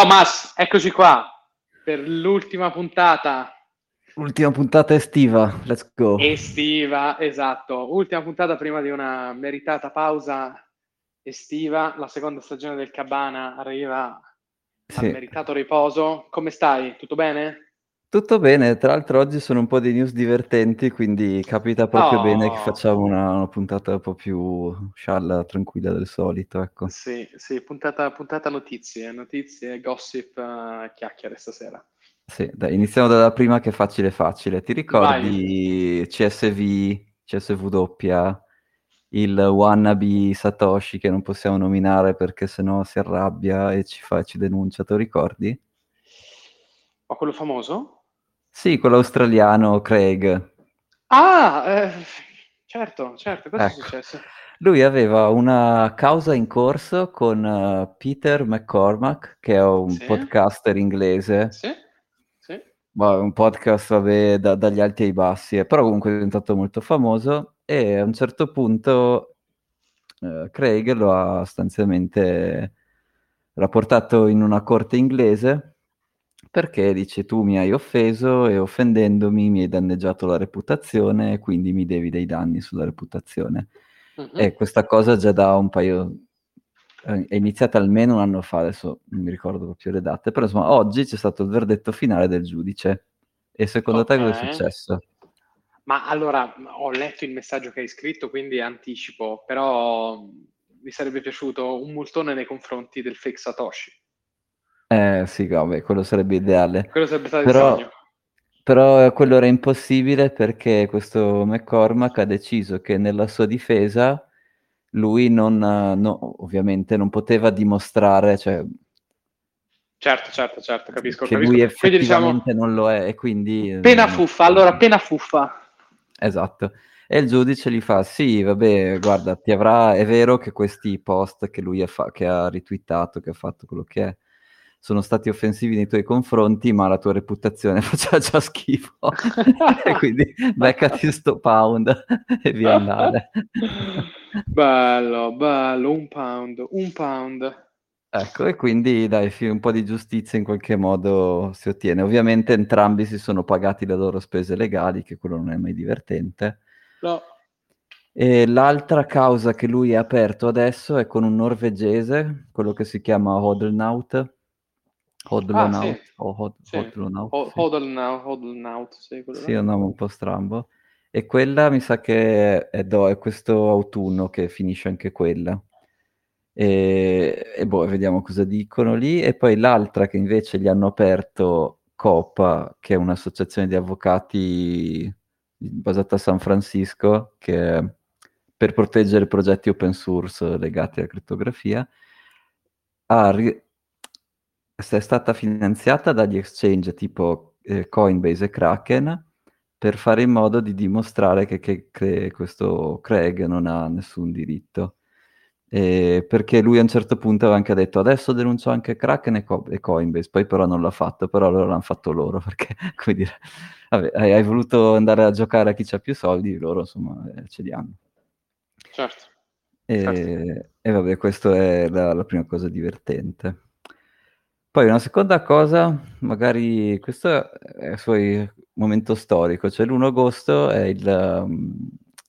Thomas, eccoci qua per l'ultima puntata. Ultima puntata estiva, let's go. Estiva, esatto. Ultima puntata prima di una meritata pausa estiva. La seconda stagione del Cabana arriva sì. al meritato riposo. Come stai? Tutto bene? Tutto bene, tra l'altro oggi sono un po' di news divertenti, quindi capita proprio oh. bene che oh. facciamo una, una, puntata un po' più scialla, tranquilla del solito, ecco. Sì, sì, puntata, puntata notizie, notizie, gossip, uh, chiacchiere stasera. Sì, dai, iniziamo dalla prima che è facile facile. Ti ricordi. CSV, CSV il wannabe Satoshi che non possiamo nominare perché sennò si arrabbia e ci, fa, ci denuncia, te lo ricordi? Ma quello famoso? Sì, quello australiano Craig. Ah, eh, certo, certo, cosa ecco. è successo? Lui aveva una causa in corso con uh, Peter McCormack, che è un sì. podcaster inglese. Sì, sì. un podcast, vabbè, da, dagli alti ai bassi, eh, però comunque è diventato molto famoso e a un certo punto uh, Craig lo ha sostanzialmente l'ha portato in una corte inglese perché dice tu mi hai offeso e offendendomi mi hai danneggiato la reputazione e quindi mi devi dei danni sulla reputazione. Uh-huh. E questa cosa già da un paio, eh, è iniziata almeno un anno fa, adesso non mi ricordo proprio le date, però insomma oggi c'è stato il verdetto finale del giudice. E secondo okay. te cosa è successo? Ma allora, ho letto il messaggio che hai scritto, quindi anticipo, però mi sarebbe piaciuto un multone nei confronti del fake Satoshi. Eh sì, vabbè, quello sarebbe ideale. Quello sarebbe stato però, il sogno. Però quello era impossibile perché questo McCormack ha deciso che nella sua difesa lui non, no, ovviamente non poteva dimostrare, cioè, Certo, certo, certo, capisco. Che capisco. lui effettivamente diciamo, non lo è e quindi... Pena fuffa, allora pena fuffa. Esatto. E il giudice gli fa, sì, vabbè, guarda, ti avrà... È vero che questi post che lui ha, fa... che ha ritwittato, che ha fatto quello che è, sono stati offensivi nei tuoi confronti, ma la tua reputazione faceva già schifo. e quindi beccati sto pound e via andare. bello, bello, un pound, un pound. Ecco, e quindi dai, un po' di giustizia in qualche modo si ottiene. Ovviamente entrambi si sono pagati le loro spese legali, che quello non è mai divertente. No. E l'altra causa che lui ha aperto adesso è con un norvegese, quello che si chiama Hodelnaut, Hodlonaut ah, sì. o Hod- sì. Hodlonaut. Ho- sì. Sì, sì, è un nome un po' strambo. E quella mi sa che è, do, è questo autunno che finisce anche quella. E, e boh, vediamo cosa dicono lì. E poi l'altra che invece gli hanno aperto COPA, che è un'associazione di avvocati basata a San Francisco, che per proteggere progetti open source legati alla crittografia, ha ri- è stata finanziata dagli exchange tipo eh, Coinbase e Kraken per fare in modo di dimostrare che, che, che questo Craig non ha nessun diritto. E perché lui a un certo punto aveva anche detto adesso denuncio anche Kraken e, Co- e Coinbase, poi però non l'ha fatto, però allora l'hanno fatto loro perché come dire, vabbè, hai, hai, voluto andare a giocare a chi ha più soldi, loro insomma eh, ce li hanno. Certo. E, certo. e vabbè, questa è la, la prima cosa divertente. Poi una seconda cosa, magari questo è il suo momento storico, cioè l'1 agosto è il,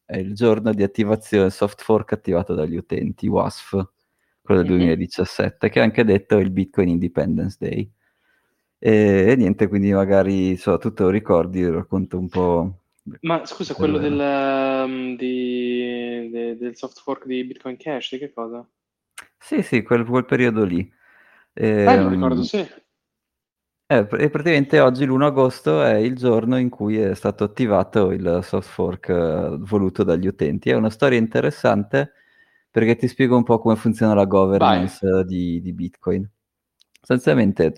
è il giorno di attivazione soft fork attivato dagli utenti, WASF, quello del mm-hmm. 2017, che è anche detto il Bitcoin Independence Day. E, e niente, quindi magari so, tu te lo ricordi, racconto un po'. Ma scusa, quello del, um, di, de, del soft fork di Bitcoin Cash, di che cosa? Sì, sì, quel, quel periodo lì. Eh, ah, non ricordo, sì. Eh, praticamente oggi l'1 agosto è il giorno in cui è stato attivato il soft fork uh, voluto dagli utenti. È una storia interessante perché ti spiego un po' come funziona la governance di, di, Bitcoin. Sostanzialmente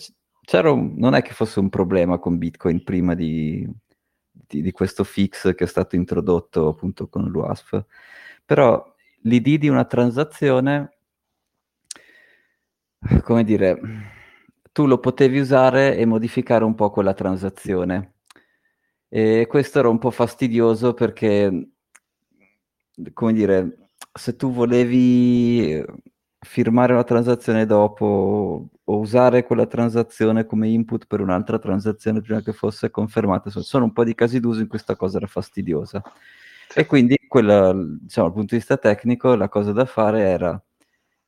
un, non è che fosse un problema con Bitcoin prima di, di, di questo fix che è stato introdotto appunto con l'UASF, però l'ID di una transazione come dire, tu lo potevi usare e modificare un po' quella transazione. E questo era un po' fastidioso perché, come dire, se tu volevi firmare una transazione dopo o usare quella transazione come input per un'altra transazione prima che fosse confermata. Sono un po' di casi d'uso in questa cosa era fastidiosa. E quindi, quella, diciamo, dal punto di vista tecnico, la cosa da fare era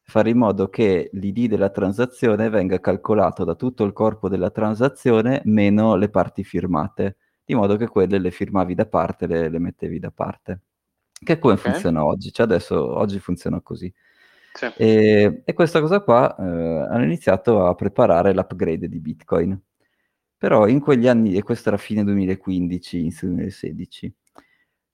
fare in modo che l'ID della transazione venga calcolato da tutto il corpo della transazione meno le parti firmate, di modo che quelle le firmavi da parte, le, le mettevi da parte. Che è come okay. funziona oggi, cioè adesso oggi funziona così. Sì. E, e, questa cosa qua eh, hanno iniziato a preparare l'upgrade di Bitcoin. Però in quegli anni, e questo era fine 2015, inizio 2016,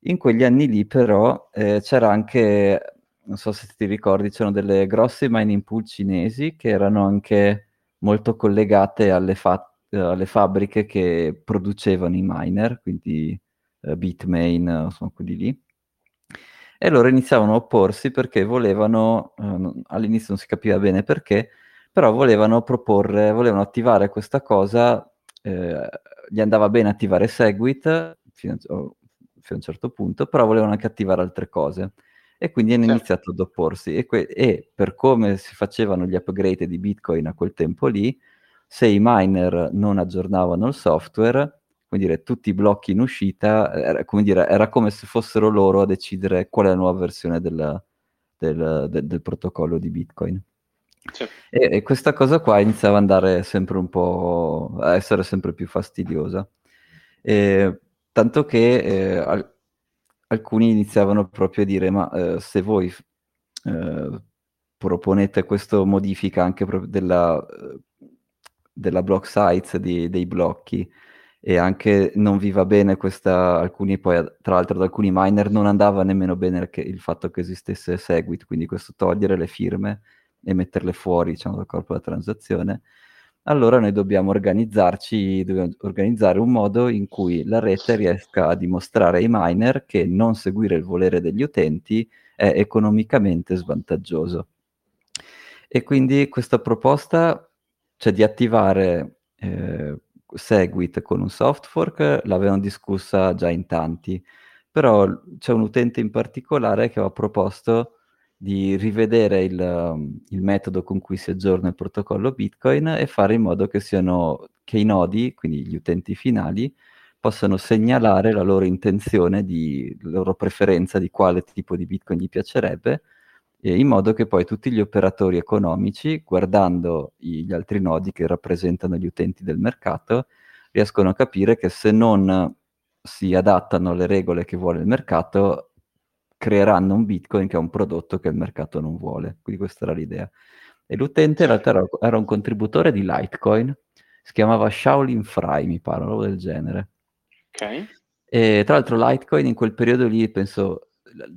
in quegli anni lì però eh, c'era anche, non so se ti ricordi, c'erano delle grosse mining pool cinesi che erano anche molto collegate alle, fa- alle fabbriche che producevano i miner, quindi eh, Bitmain, insomma quelli lì e loro iniziavano a opporsi perché volevano, eh, all'inizio non si capiva bene perché, però volevano proporre, volevano attivare questa cosa, eh, gli andava bene attivare Segwit fino a, fino a, un certo punto, però volevano anche attivare altre cose. E quindi hanno certo. iniziato ad opporsi. E, que- e per come si facevano gli upgrade di Bitcoin a quel tempo lì, se i miner non aggiornavano il software, come dire, tutti i blocchi in uscita, era come, dire, era come se fossero loro a decidere qual è la nuova versione del, del, del, del protocollo di Bitcoin. Sì. E, e, questa cosa qua iniziava ad andare sempre un po' a essere sempre più fastidiosa. E, tanto che eh, al, alcuni iniziavano proprio a dire: Ma eh, se voi eh, proponete questa modifica anche della, della block size di, dei blocchi, e anche non vi va bene questa, alcuni poi tra l'altro ad alcuni miner non andava nemmeno bene il fatto che esistesse Segwit, quindi questo togliere le firme e metterle fuori diciamo, dal corpo della transazione, allora noi dobbiamo organizzarci, dobbiamo organizzare un modo in cui la rete riesca a dimostrare ai miner che non seguire il volere degli utenti è economicamente svantaggioso. E quindi questa proposta, cioè di attivare eh, Segwit con un soft fork l'avevano discussa già in tanti, però c'è un utente in particolare che aveva proposto di rivedere il, um, il, metodo con cui si aggiorna il protocollo Bitcoin e fare in modo che, siano, che i nodi, quindi gli utenti finali, possano segnalare la loro intenzione, di, la loro preferenza di quale tipo di Bitcoin gli piacerebbe in modo che poi tutti gli operatori economici, guardando gli altri nodi che rappresentano gli utenti del mercato, riescono a capire che se non si adattano alle regole che vuole il mercato, creeranno un Bitcoin che è un prodotto che il mercato non vuole. Quindi questa era l'idea. E l'utente in realtà era, era un contributore di Litecoin, si chiamava Shaolin Fry, mi pare, una del genere. Ok. E tra l'altro Litecoin in quel periodo lì, penso,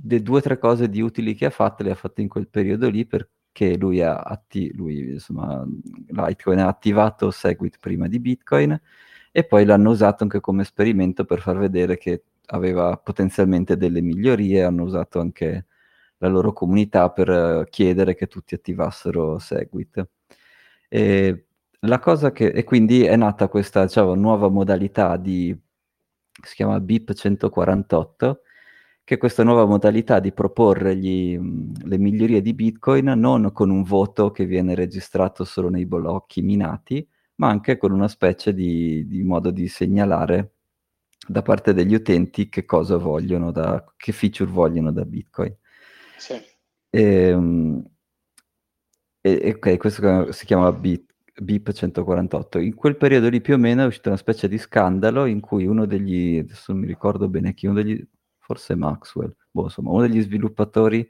le due o tre cose di utili che ha fatto le ha fatte in quel periodo lì perché lui ha, atti- lui, insomma, Litecoin ha attivato Segwit prima di Bitcoin e poi l'hanno usato anche come esperimento per far vedere che aveva potenzialmente delle migliorie, hanno usato anche la loro comunità per uh, chiedere che tutti attivassero Segwit. E, che, e quindi è nata questa diciamo, nuova modalità di, che si chiama BIP 148, che questa nuova modalità di proporre gli, le migliorie di Bitcoin non con un voto che viene registrato solo nei blocchi minati, ma anche con una specie di, di modo di segnalare da parte degli utenti che cosa vogliono, da, che feature vogliono da Bitcoin. Sì. Ehm, e, e, ok, questo si chiama Bit, BIP 148. In quel periodo lì più o meno è uscita una specie di scandalo in cui uno degli, adesso non mi ricordo bene chi, uno degli forse Maxwell, boh, insomma, uno degli sviluppatori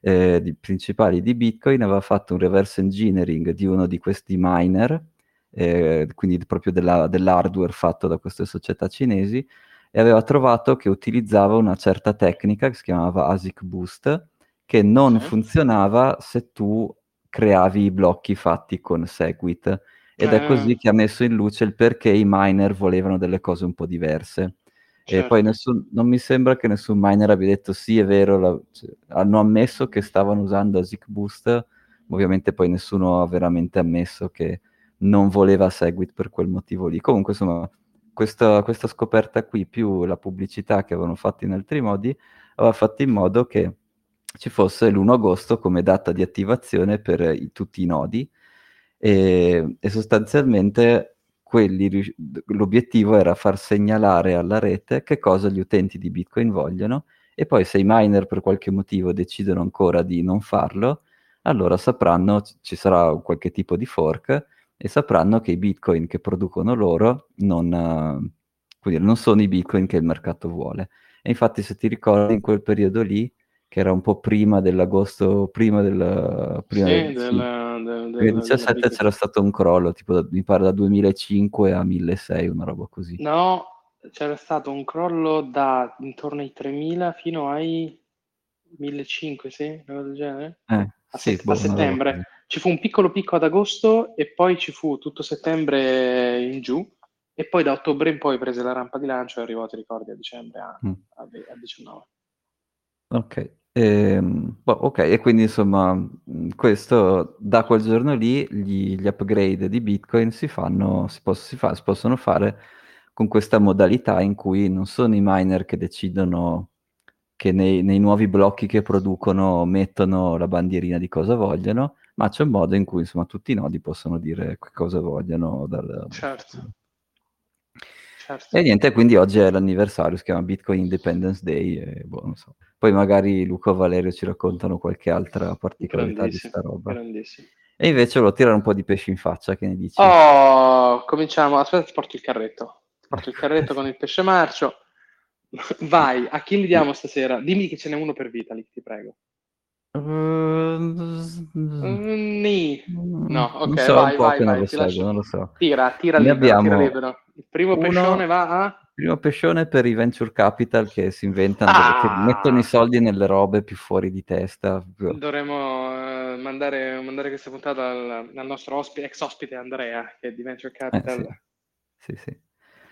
eh, di, principali di Bitcoin aveva fatto un reverse engineering di uno di questi miner, eh, quindi proprio della, dell'hardware fatto da queste società cinesi, e aveva trovato che utilizzava una certa tecnica che si chiamava ASIC Boost, che non okay. funzionava se tu creavi i blocchi fatti con Segwit. Ed eh. è così che ha messo in luce il perché i miner volevano delle cose un po' diverse. Certo. E poi nessun, non mi sembra che nessun miner abbia detto sì, è vero, la, cioè, hanno ammesso che stavano usando ASIC Boost, ovviamente poi nessuno ha veramente ammesso che non voleva Segwit per quel motivo lì. Comunque, insomma, questa, questa scoperta qui, più la pubblicità che avevano fatto in altri modi, aveva fatto in modo che ci fosse l'1 agosto come data di attivazione per i, tutti i nodi e, e sostanzialmente quelli, l'obiettivo era far segnalare alla rete che cosa gli utenti di Bitcoin vogliono e poi se i miner per qualche motivo decidono ancora di non farlo, allora sapranno, ci sarà qualche tipo di fork e sapranno che i bitcoin che producono loro non, uh, non sono i bitcoin che il mercato vuole. E infatti se ti ricordi in quel periodo lì, che era un po' prima dell'agosto, prima del... Prima sì, del, del, del, 2017 c'era stato un crollo, tipo da, mi pare da 2005 a 1600, una roba così. No, c'era stato un crollo da intorno ai 3000 fino ai 1500, sì? Una cosa del genere? Eh, a, sì, set- boh, a settembre. Ci fu un piccolo picco ad agosto e poi ci fu tutto settembre in giù e poi da ottobre in poi prese la rampa di lancio e arrivò, ti ricordi, a dicembre a, mm. a, a 19. Ok. Ehm, boh, ok, e quindi insomma, questo da quel giorno lì gli, gli upgrade di Bitcoin si fanno, si, poss- si, fa, si possono fare con questa modalità in cui non sono i miner che decidono che nei, nei, nuovi blocchi che producono mettono la bandierina di cosa vogliono, ma c'è un modo in cui insomma tutti i nodi possono dire cosa vogliono. Dal... Certo. certo. E niente, quindi oggi è l'anniversario, si chiama Bitcoin Independence Day, e, boh, so. Poi magari Luca o Valerio ci raccontano qualche altra particolarità di sta roba. E invece volevo tirare un po' di pesce in faccia, che ne dici? Oh, cominciamo. Aspetta, ti porto il carretto. Ti porto il carretto con il pesce marcio. Vai, a chi li diamo stasera? Dimmi che ce n'è uno per Vitalik, ti prego. Uh, no, ok, so, vai, vai, vai, non, lo seguo, non lo so. Tira, tira ne libero, abbiamo tira libero. Il primo uno, pescione va a... Il primo pescione per i venture capital che si inventano, ah! che mettono i soldi nelle robe più fuori di testa. Dovremmo uh, mandare, mandare, questa puntata al, al nostro ospite, ex ospite Andrea, che è di venture capital. Eh, sì. sì, sì.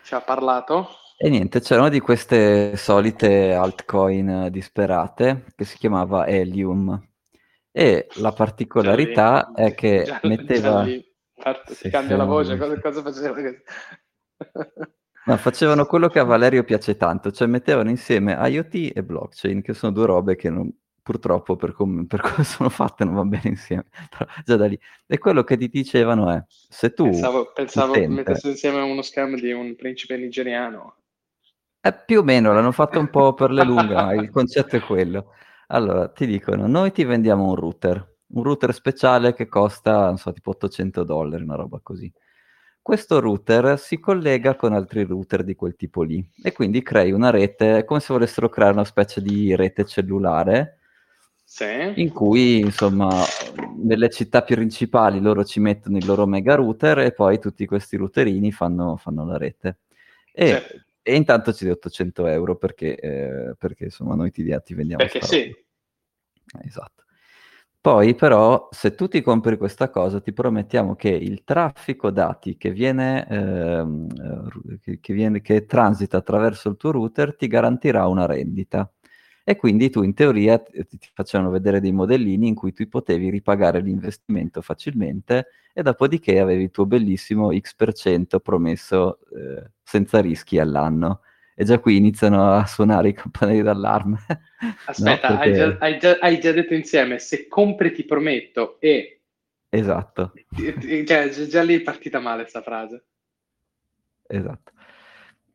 Ci ha parlato. E niente, c'era una di queste solite altcoin disperate che si chiamava Helium. E la particolarità lì, è che già, metteva... Già Parte, sì, cambia la voce, cosa, cosa faceva? No, facevano quello che a Valerio piace tanto, cioè mettevano insieme IoT e blockchain, che sono due robe che non, purtroppo per come, per come, sono fatte non va bene insieme. Però già da lì. E quello che ti dicevano è, se tu... Pensavo, pensavo utente, mettesse insieme uno scam di un principe nigeriano. Eh, più o meno, l'hanno fatto un po' per le lunghe, ma il concetto è quello. Allora, ti dicono, noi ti vendiamo un router, un router speciale che costa, non so, tipo 800 dollari, una roba così. Questo router si collega con altri router di quel tipo lì e quindi crei una rete, come se volessero creare una specie di rete cellulare sì. in cui, insomma, nelle città principali loro ci mettono il loro mega router e poi tutti questi routerini fanno, fanno la rete. E certo e intanto ci dai 800 euro perché, eh, perché insomma noi ti, ti vendiamo perché sì. Esatto. Poi però se tu ti compri questa cosa ti promettiamo che il traffico dati che viene, ehm, eh, che, viene che transita attraverso il tuo router ti garantirà una rendita e quindi tu in teoria ti, ti facevano vedere dei modellini in cui tu potevi ripagare l'investimento facilmente e dopodiché avevi il tuo bellissimo X% promesso eh, senza rischi all'anno. E già qui iniziano a suonare i campanelli d'allarme. Aspetta, no? Perché... hai, già, hai, già, hai, già, detto insieme, se compri ti prometto e... Esatto. Cioè, già lì è partita male questa frase. Esatto.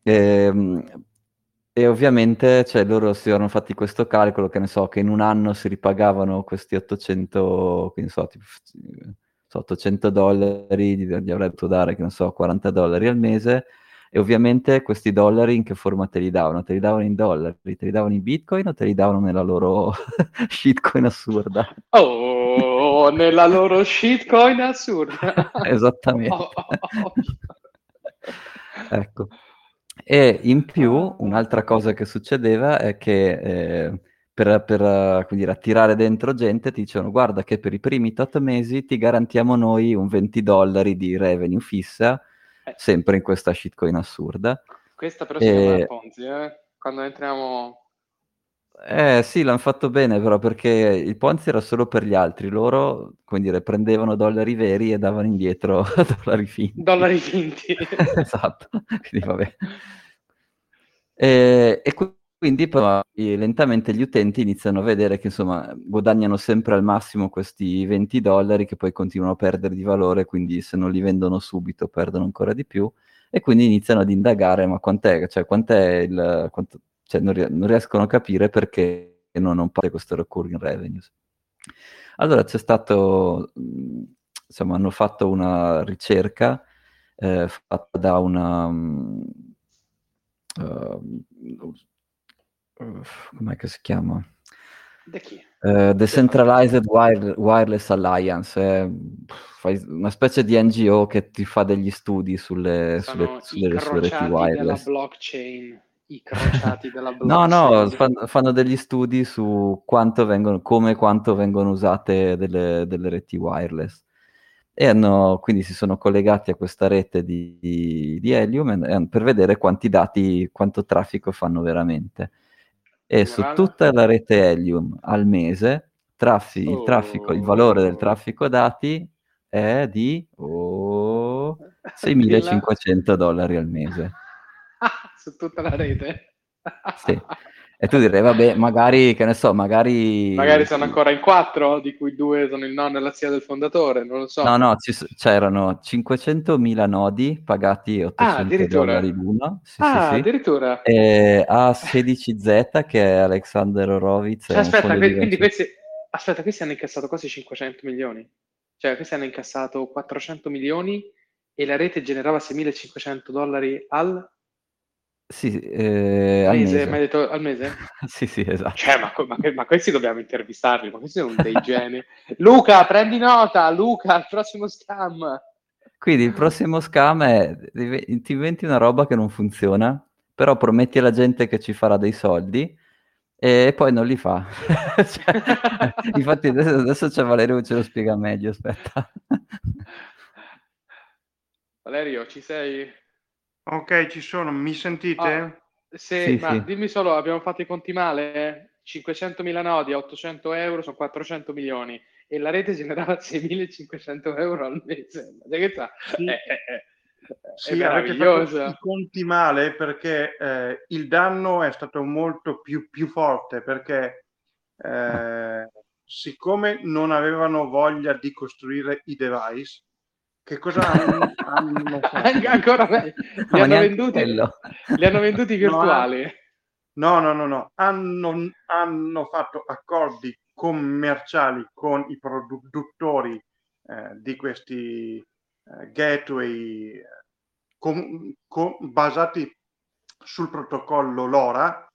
Ehm, e ovviamente cioè, loro si erano fatti questo calcolo, che ne so, che in un anno si ripagavano questi 800, che ne so, tipo, so 800 dollari, gli, gli avrei dovuto dare, che ne so, 40 dollari al mese, e ovviamente questi dollari in che forma te li davano? Te li davano in dollari, te li davano in bitcoin o te li davano nella loro shitcoin assurda? Oh, nella loro shitcoin assurda! Esattamente. Oh, oh, oh. ecco. E in più, un'altra cosa che succedeva è che eh, per, per dire, attirare dentro gente ti dicevano guarda che per i primi tot mesi ti garantiamo noi un 20 dollari di revenue fissa, eh. sempre in questa shitcoin assurda. Questa però si e... chiama Ponzi, eh? Quando entriamo... Eh sì, l'hanno fatto bene però perché il Ponzi era solo per gli altri, loro, come dire, prendevano dollari veri e davano indietro dollari finti. Dollari finti. esatto, quindi vabbè. E, e, quindi però lentamente gli utenti iniziano a vedere che insomma guadagnano sempre al massimo questi 20 dollari che poi continuano a perdere di valore, quindi se non li vendono subito perdono ancora di più e quindi iniziano ad indagare ma quant'è, cioè, quant'è il... Quanto, cioè, non, non, riescono a capire perché non, non parte questo recurring revenues. Allora c'è stato, insomma hanno fatto una ricerca eh, fatta da una... Uh, com'è che si chiama? Da chi? Uh, Decentralized Wire- Wireless Alliance, è una specie di NGO che ti fa degli studi sulle, sulle, sulle, sulle reti wireless. blockchain. I crociati della blockchain. No, no, fanno, fanno degli studi su quanto vengono, come e quanto vengono usate delle, delle reti wireless e hanno, quindi si sono collegati a questa rete di, di, di Helium e, e, per vedere quanti dati, quanto traffico fanno veramente e su tutta la rete Helium al mese traffi- oh. il, traffico, il valore del traffico dati è di oh, 6.500 dollari al mese. Su tutta la rete? sì. E tu direi, vabbè, magari, che ne so, magari... Magari sono ancora in quattro, di cui due sono il nonno e la zia del fondatore, non lo so. No, no, ci, c'erano 500.000 nodi pagati 800 ah, dollari l'uno. Sì, ah, sì, sì. addirittura. E A16Z, che è Alexander Horowitz. Cioè, aspetta, quindi questi... aspetta, questi hanno incassato quasi 500 milioni. Cioè, questi hanno incassato 400 milioni e la rete generava 6.500 dollari al sì, eh, al mese. Mi hai detto al mese? sì, sì, esatto. Cioè, ma, ma, ma, questi dobbiamo intervistarli, ma questi sono dei geni. Luca, prendi nota, Luca, il prossimo scam. Quindi il prossimo scam è, ti inventi una roba che non funziona, però prometti alla gente che ci farà dei soldi e poi non li fa. cioè, infatti adesso, adesso c'è Valerio che ce lo spiega meglio, aspetta. Valerio, ci sei? Ok, ci sono, mi sentite? Ah, se, sì, ma sì. dimmi solo, abbiamo fatto i conti male? 500.000 nodi a 800 euro sono 400 milioni e la rete generava 6.500 euro al mese. Che Sì. È, è, è, sì, meraviglioso. i conti male perché eh, il danno è stato molto più, più forte perché eh, siccome non avevano voglia di costruire i device, che cosa hanno, hanno fatto? Ancora. Li, hanno venduti, li hanno venduti virtuali. No, no, no, no. Hanno, hanno fatto accordi commerciali con i produttori eh, di questi eh, gateway com, com, basati sul protocollo LoRa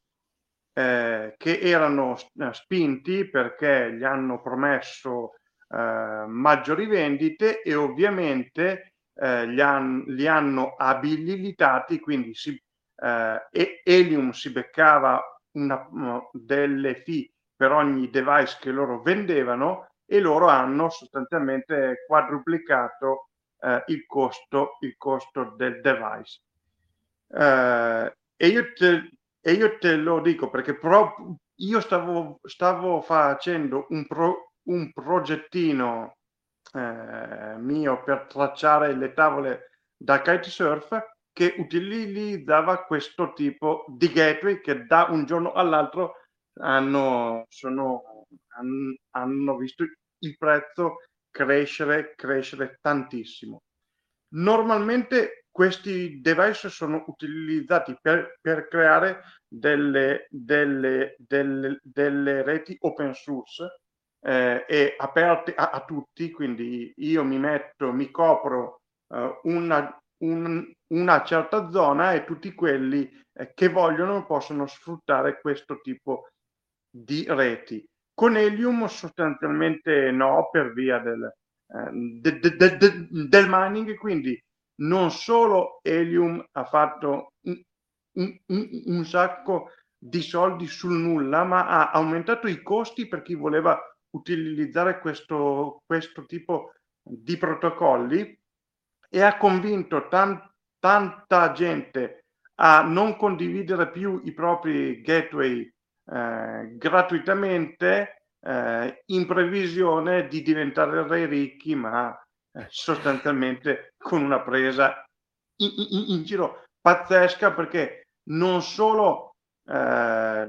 eh, che erano eh, spinti perché gli hanno promesso eh, maggiori vendite e ovviamente eh, li, han, li, hanno abilitati, quindi si, eh, Helium si beccava una, delle fee per ogni device che loro vendevano e loro hanno sostanzialmente quadruplicato eh, il, costo, il costo del device. Eh, e, io te, e io te lo dico perché proprio io stavo, stavo facendo un, pro, un progettino eh, mio per tracciare le tavole da kitesurf che utilizzava questo tipo di gateway che da un giorno all'altro hanno, sono, hanno, hanno visto il prezzo crescere, crescere tantissimo. Normalmente questi device sono utilizzati per, per creare delle, delle, delle, delle reti open source eh, è aperte a, a, tutti, quindi io mi metto, mi copro eh, una, un, una certa zona e tutti quelli eh, che vogliono possono sfruttare questo tipo di reti. Con Helium sostanzialmente no, per via del, eh, de, de, de, del mining, quindi non solo Helium ha fatto un, un, un, sacco di soldi sul nulla, ma ha aumentato i costi per chi voleva utilizzare questo, questo tipo di protocolli e ha convinto tan, tanta gente a non condividere più i propri gateway eh, gratuitamente eh, in previsione di diventare re ricchi, ma eh, sostanzialmente con una presa in, in, in, giro pazzesca perché non solo eh,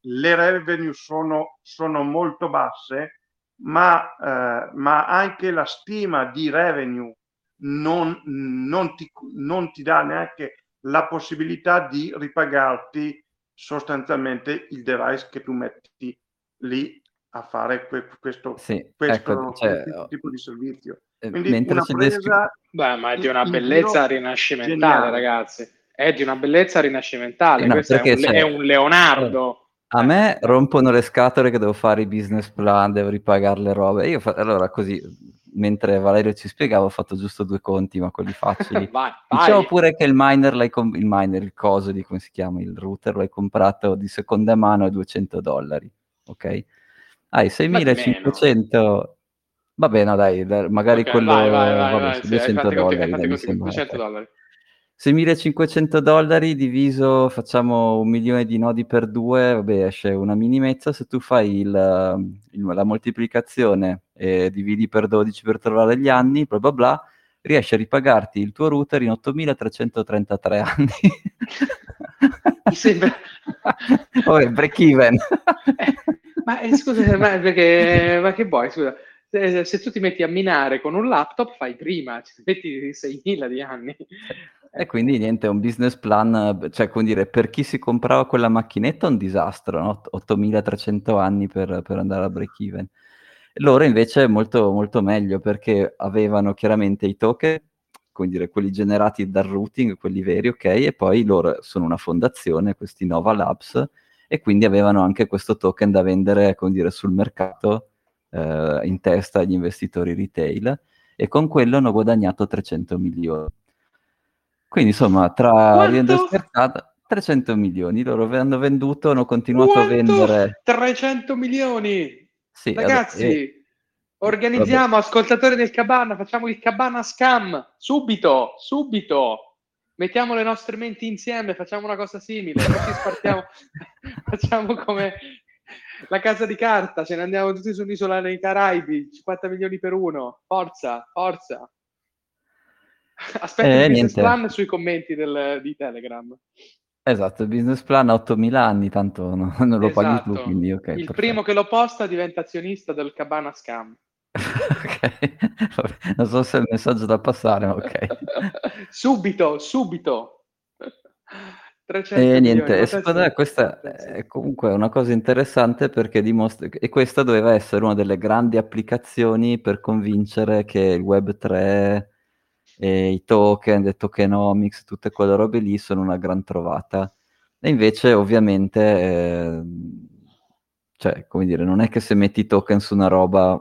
le, revenue sono, sono molto basse, ma, eh, ma, anche la stima di revenue non, non, ti, non ti dà neanche la possibilità di ripagarti sostanzialmente il device che tu metti lì a fare que- questo, sì, questo, ecco, cioè, tipo di servizio. Eh, Quindi una presa... Beh, ma è di una bellezza rinascimentale, geniale. ragazzi è di una bellezza rinascimentale. No, Questo è un, è un, Leonardo. A me rompono le scatole che devo fare i business plan, devo ripagare le robe. Io fa... allora così, mentre Valerio ci spiegava, ho fatto giusto due conti, ma quelli facili. vai, Dicevo pure che il miner, l'hai com- il miner, il coso di come si chiama, il router, l'hai comprato di seconda mano a 200 dollari, ok? Hai 6500... Va bene, dai, magari okay, quello... Vai, vai, vai, vabbè, vai, 200 sì, dollari. Dai, così, 200 dollari. 6.500 dollari diviso, facciamo un milione di nodi per due, vabbè, esce una minimezza. Se tu fai il, la moltiplicazione e dividi per 12 per trovare gli anni, bla bla bla, riesci a ripagarti il tuo router in 8.333 anni. Mi sembra... Vabbè, break even. eh, ma eh, scusa, ma, perché, ma che vuoi, scusa? Se, se, tu ti metti a minare con un laptop, fai prima, ci metti 6.000 di anni. E quindi niente, un business plan, cioè come dire, per chi si comprava quella macchinetta un disastro, no? 8300 anni per, per andare a break even. Loro invece è molto, molto meglio perché avevano chiaramente i token, come dire, quelli generati dal routing, quelli veri, ok, e poi loro sono una fondazione, questi Nova Labs, e quindi avevano anche questo token da vendere, come dire, sul mercato eh, in testa agli investitori retail, e con quello hanno guadagnato 300 milioni. Quindi insomma, tra ridendo e scherzata, 300 milioni. Loro hanno venduto, hanno continuato Quanto? a vendere... 300 milioni! Sì, Ragazzi, eh, organizziamo, vabbè. ascoltatori del Cabana, facciamo il Cabana Scam, subito, subito! Mettiamo le nostre menti insieme, facciamo una cosa simile, poi ci spartiamo, facciamo come la casa di carta, ce ne andiamo tutti su un'isola nei Caraibi, 50 milioni per uno, forza, forza! Aspetta eh, il business niente. plan sui commenti del, di Telegram. Esatto, il business plan ha 8000 anni, tanto no, non lo esatto. paghi tu, quindi ok. Il perfetto. primo che lo posta diventa azionista del Cabana Scam. ok, non so se è il messaggio da passare, ma ok. subito, subito. 300 e niente, secondo me questa è comunque una cosa interessante perché dimostra e questa doveva essere una delle grandi applicazioni per convincere che il Web 3 e i token, le tokenomics, tutte quelle robe lì sono una gran trovata. E invece ovviamente, eh, cioè, come dire, non è che se metti token su una roba,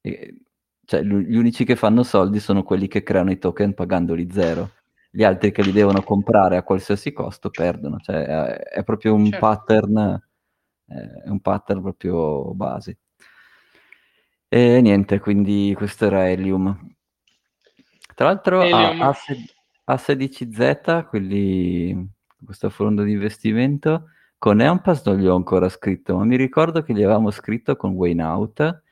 eh, cioè, gli unici che fanno soldi sono quelli che creano i token pagandoli zero. Gli altri che li devono comprare a qualsiasi costo perdono. Cioè, è, è proprio un certo. pattern, è un pattern proprio base. E niente, quindi questo era Helium. Tra l'altro a, a, 16Z, quelli, questo fondo di investimento, con Empass non gli ho ancora scritto, ma mi ricordo che gli avevamo scritto con Wayne Out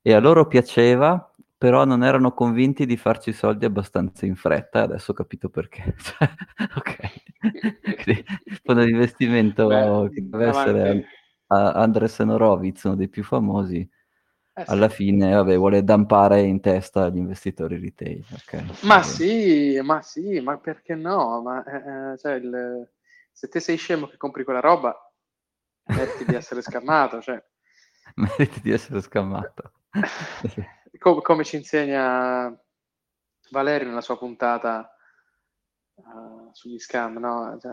e a loro piaceva, però non erano convinti di farci soldi abbastanza in fretta, adesso ho capito perché. Cioè, ok, Quindi, il fondo di investimento Beh, che deve avanti. essere Andres Horowitz, uno dei più famosi, alla sì. fine vabbè, vuole dampare in testa agli investitori retail. Okay. Ma sì, ma sì, ma perché no? Ma, eh, eh, cioè il, se te sei scemo che compri quella roba, meriti di essere scammato. Cioè. meriti di essere scammato. Com- come ci insegna Valerio nella sua puntata uh, sugli scam, no? Cioè,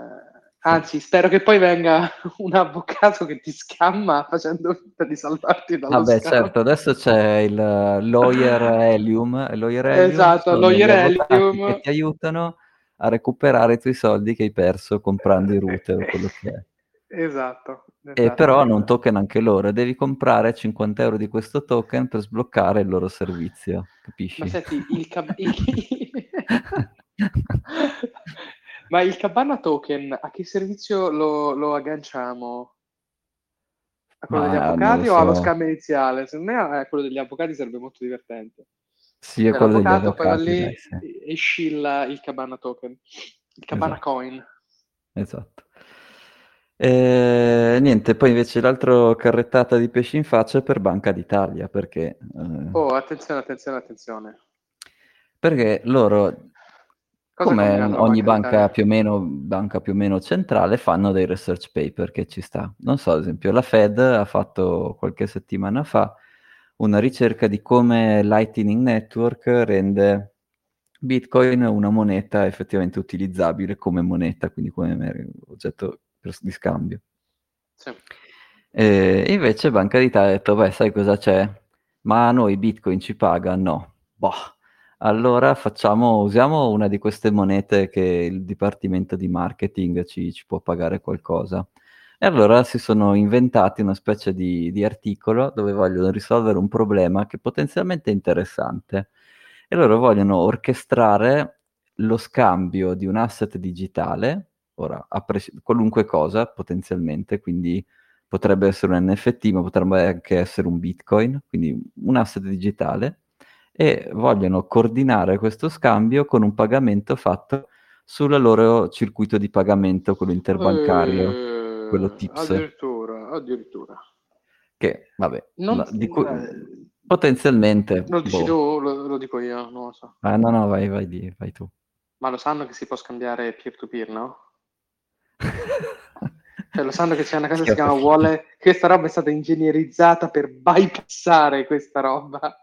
Anzi, spero che poi venga un avvocato che ti scamma facendo finta di salvarti dallo Vabbè, scam. certo, adesso c'è il lawyer Helium. Lawyer Helium esatto, lawyer Helium. Che ti aiutano a recuperare i tuoi soldi che hai perso comprando i router o quello che è. Esatto. esatto. E però hanno un token anche loro, devi comprare 50 euro di questo token per sbloccare il loro servizio, capisci? Ma senti, il, cab- Ma il Cabana Token a che servizio lo, lo agganciamo? A quello Ma degli avvocati so. o allo scambio iniziale? Secondo me a quello degli avvocati sarebbe molto divertente. Sì, è quello degli avvocati. Poi lì dai, sì. e scilla il Cabana Token, il Cabana esatto. Coin. Esatto. E, niente, poi invece l'altro carrettata di pesci in faccia è per Banca d'Italia, perché... Eh, oh, attenzione, attenzione, attenzione. Perché loro, Cosa come ogni banca, banca più, meno, banca più o meno centrale, fanno dei research paper che ci sta. Non so, ad esempio, la Fed ha fatto qualche settimana fa una ricerca di come Lightning Network rende Bitcoin una moneta effettivamente utilizzabile come moneta, quindi come oggetto di scambio. Sì. E invece Banca d'Italia ha detto, beh, sai cosa c'è? Ma a noi Bitcoin ci paga? No. Boh. Allora facciamo, usiamo una di queste monete che il Dipartimento di Marketing ci, ci può pagare qualcosa. E allora si sono inventati una specie di, di articolo dove vogliono risolvere un problema che potenzialmente è interessante. E loro vogliono orchestrare lo scambio di un asset digitale, ora pres- qualunque cosa potenzialmente, quindi potrebbe essere un NFT, ma potrebbe anche essere un Bitcoin, quindi un asset digitale, e vogliono coordinare questo scambio con un pagamento fatto sul loro circuito di pagamento, quello interbancario, eh, quello TIPS. Addirittura, addirittura. Che, vabbè, non, di cui, eh, potenzialmente... Lo dici boh. tu, lo, lo, dico io, non lo so. Ah, no, no, vai, vai, vai tu. Ma lo sanno che si può scambiare peer-to-peer, no? cioè, lo sanno che c'è una cosa che si chiama wallet, questa roba è stata ingegnerizzata per bypassare questa roba.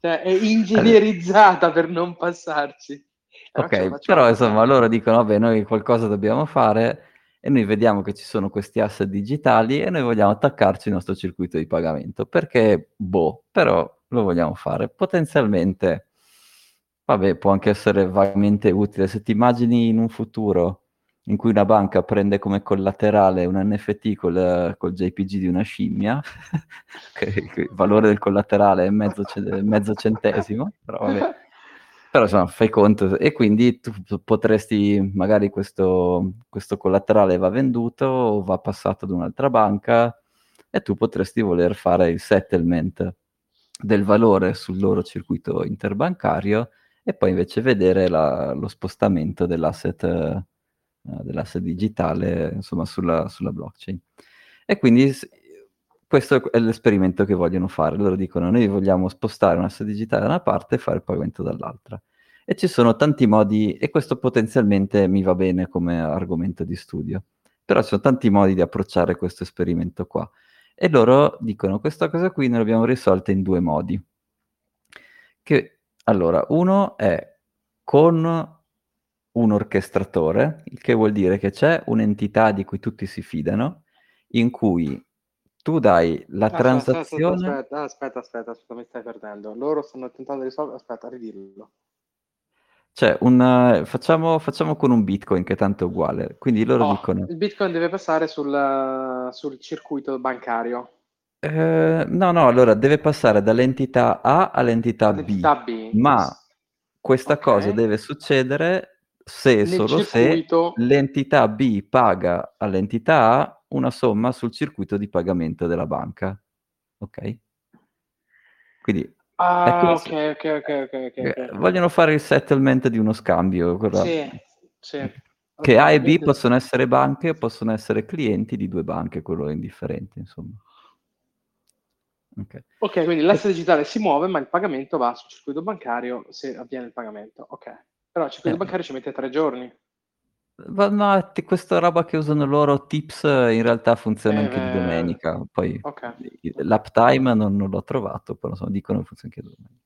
Cioè, è ingegnerizzata per non passarci. Ok, però insomma loro dicono, vabbè, noi qualcosa dobbiamo fare e noi vediamo che ci sono questi asset digitali e noi vogliamo attaccarci al nostro circuito di pagamento perché, boh, però lo vogliamo fare. Potenzialmente, vabbè, può anche essere vagamente utile. Se ti immagini in un futuro in cui una banca prende come collaterale un NFT col, col JPG di una scimmia, che, che, il valore del collaterale è mezzo, mezzo centesimo, però vabbè. Però insomma fai conto e quindi tu potresti magari questo, questo collaterale va venduto o va passato ad un'altra banca e tu potresti voler fare il settlement del valore sul loro circuito interbancario e poi invece vedere la, lo spostamento dell'asset, uh, dell'asset digitale insomma sulla, sulla blockchain. E quindi questo è l'esperimento che vogliono fare. Loro dicono: Noi vogliamo spostare un asset digitale da una parte e fare il pagamento dall'altra. E ci sono tanti modi, e questo potenzialmente mi va bene come argomento di studio. Però ci sono tanti modi di approcciare questo esperimento qua. E loro dicono: Questa cosa qui noi l'abbiamo risolta in due modi. Che, allora, uno è con un orchestratore, il che vuol dire che c'è un'entità di cui tutti si fidano, in cui tu dai la aspetta, transazione... Aspetta, aspetta, aspetta, aspetta, mi stai perdendo. Loro stanno tentando di risolvere... Aspetta, ridillo. Cioè, un, facciamo, facciamo, con un bitcoin che tanto è uguale. Quindi loro oh, dicono... Il bitcoin deve passare sul, sul circuito bancario. Eh, no, no, allora deve passare dall'entità A all'entità, all'entità B, B, Ma questa okay. cosa deve succedere se e solo circuito... se l'entità B paga all'entità A una somma sul circuito di pagamento della banca. Ok? Quindi Ah, ok, ok, ok, ok. Eh, vogliono fare il settlement di uno scambio. Quello... Sì, sì. Che okay, A e B possono essere banche, possono essere clienti di due banche, quello è indifferente, insomma. Ok, okay quindi l'asset digitale si muove, ma il pagamento va sul circuito bancario se avviene il pagamento. Ok. Però il circuito eh. bancario ci mette tre giorni. Ma questa roba che usano loro tips in realtà funziona eh, anche di domenica. Poi okay. l'uptime non, non, l'ho trovato, però insomma, dicono che funziona anche di domenica.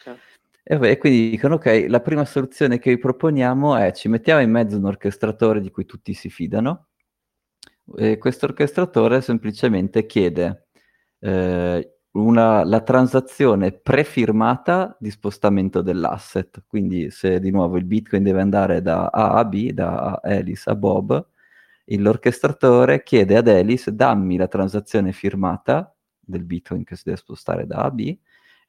Okay. E, vabbè, quindi dicono: Ok, la prima soluzione che vi proponiamo è ci mettiamo in mezzo un orchestratore di cui tutti si fidano. E questo orchestratore semplicemente chiede eh, una, la transazione prefirmata di spostamento dell'asset. Quindi se di nuovo il Bitcoin deve andare da A a B, da Alice a Bob, l'orchestratore chiede ad Alice dammi la transazione firmata del Bitcoin che si deve spostare da A a B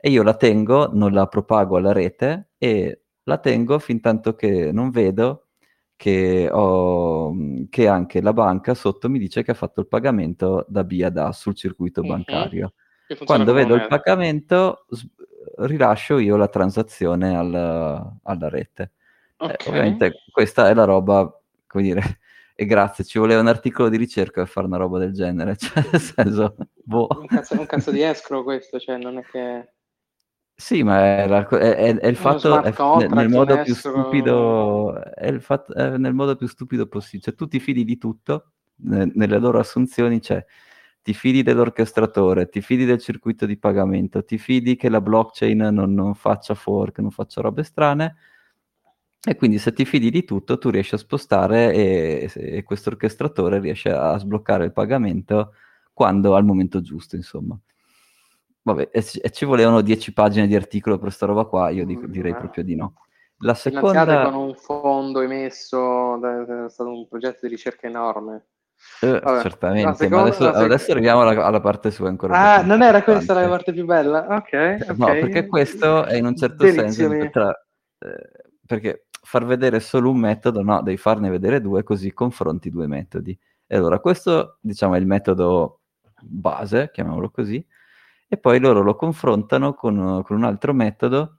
e io la tengo, non la propago alla rete e la tengo fin tanto che non vedo che, ho, che anche la banca sotto mi dice che ha fatto il pagamento da B ad A sul circuito mm-hmm. bancario. Quando vedo il pagamento, rilascio io la transazione al, alla rete. Eh, okay. Eh, ovviamente questa è la roba, come dire, e grazie, ci voleva un articolo di ricerca per fare una roba del genere, cioè nel senso, boh. Un cazzo, un cazzo di escrow questo, cioè non è che... Sì, ma è, la, è, è, è il fatto è, nel, nel modo più stupido, è il fatto, nel modo più stupido possibile. Cioè, tu ti fidi di tutto, ne, nelle loro assunzioni c'è, ti fidi dell'orchestratore, ti fidi del circuito di pagamento, ti fidi che la blockchain non, non faccia fork, non faccia robe strane, e quindi se ti fidi di tutto, tu riesci a spostare e, e questo orchestratore riesce a sbloccare il pagamento quando al momento giusto, insomma. Vabbè, e, e ci volevano 10 pagine di articolo per questa roba qua, io dico, direi proprio di no. La seconda... con un fondo emesso, è stato un progetto di ricerca enorme. Eh, Vabbè, certamente, seconda, ma adesso, seconda... adesso arriviamo alla, alla, parte sua ancora. Ah, non era questa la parte più bella? Ok. okay. No, perché questo è in un certo Delizio senso... Tra, eh, perché far vedere solo un metodo, no, devi farne vedere due così confronti due metodi. E allora questo, diciamo, è il metodo base, chiamiamolo così, e poi loro lo confrontano con, con un altro metodo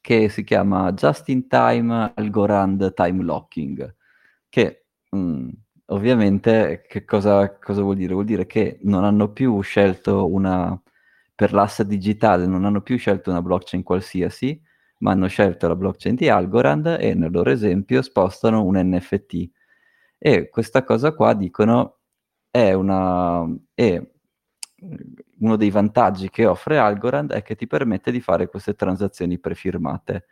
che si chiama Just in Time Algorand Time Locking, che mh, mm, ovviamente che cosa, cosa vuol dire? Vuol dire che non hanno più scelto una, per l'asset digitale, non hanno più scelto una blockchain qualsiasi, ma hanno scelto la blockchain di Algorand e nel loro esempio spostano un NFT. E questa cosa qua dicono è una... È uno dei vantaggi che offre Algorand è che ti permette di fare queste transazioni prefirmate,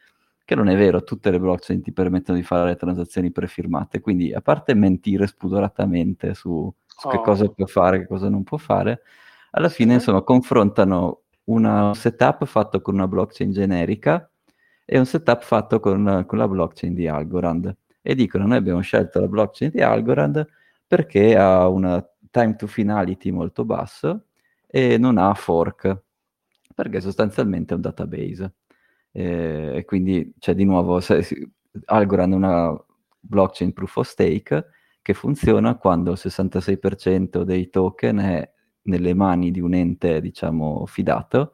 che non è vero, tutte le blockchain ti permettono di fare le transazioni prefirmate, quindi a parte mentire spudoratamente su, su oh. che cosa può fare, che cosa non può fare, alla fine insomma confrontano un setup fatto con una blockchain generica e un setup fatto con, con, la blockchain di Algorand. E dicono, noi abbiamo scelto la blockchain di Algorand perché ha una time to finality molto basso e non ha fork, perché sostanzialmente è un database. E, e quindi c'è di nuovo, se, Algorand è una blockchain proof of stake che funziona quando il 66% dei token è nelle mani di un ente, diciamo, fidato,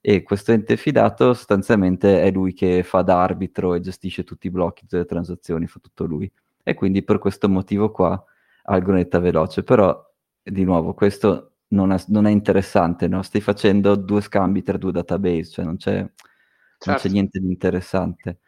e questo ente fidato sostanzialmente è lui che fa da arbitro e gestisce tutti i blocchi delle transazioni, fa tutto lui. E quindi per questo motivo qua Algonetta veloce, però di nuovo questo non è, non è interessante, no? stai facendo due scambi tra due database, cioè non c'è, certo. non c'è certo. niente di interessante.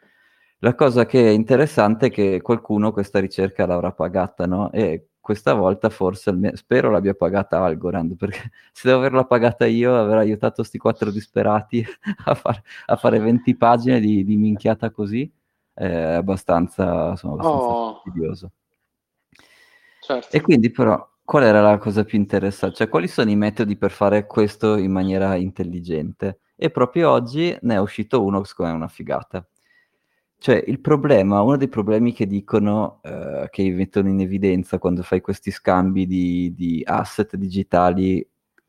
La cosa che è interessante è che qualcuno questa ricerca l'avrà pagata, no? E questa volta forse spero l'abbia pagata Algorand perché se devo averla pagata io aver aiutato questi quattro disperati a, far, a, fare 20 pagine di, di minchiata così è abbastanza, insomma, abbastanza oh. fastidioso certo. e quindi però qual era la cosa più interessante cioè quali sono i metodi per fare questo in maniera intelligente e proprio oggi ne è uscito uno che secondo me è una figata. Cioè, il problema, uno dei problemi che dicono, eh, che mettono in evidenza quando fai questi scambi di, di asset digitali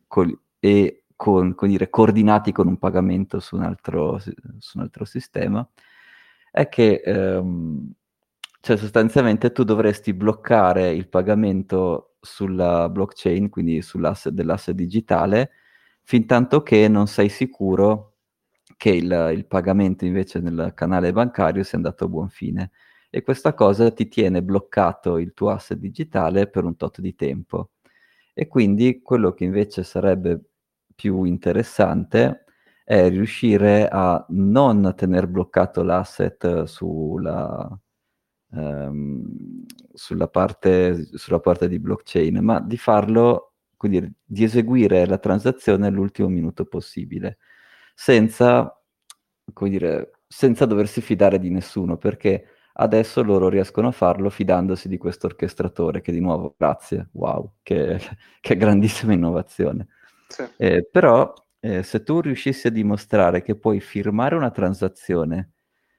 col, e con, con dire, coordinati con un pagamento su un altro, su un altro sistema, è che ehm, cioè sostanzialmente tu dovresti bloccare il pagamento sulla blockchain, quindi sull'asset dell'asset digitale, fin tanto che non sei sicuro che il, il, pagamento invece nel canale bancario sia andato a buon fine e questa cosa ti tiene bloccato il tuo asset digitale per un tot di tempo. E quindi quello che invece sarebbe più interessante è riuscire a non tenere bloccato l'asset sulla, um, sulla, parte, sulla parte di blockchain, ma di farlo, quindi di eseguire la transazione all'ultimo minuto possibile senza, dire, senza doversi fidare di nessuno, perché adesso loro riescono a farlo fidandosi di questo orchestratore, che di nuovo, grazie, wow, che, che grandissima innovazione. Sì. Eh, però eh, se tu riuscissi a dimostrare che puoi firmare una transazione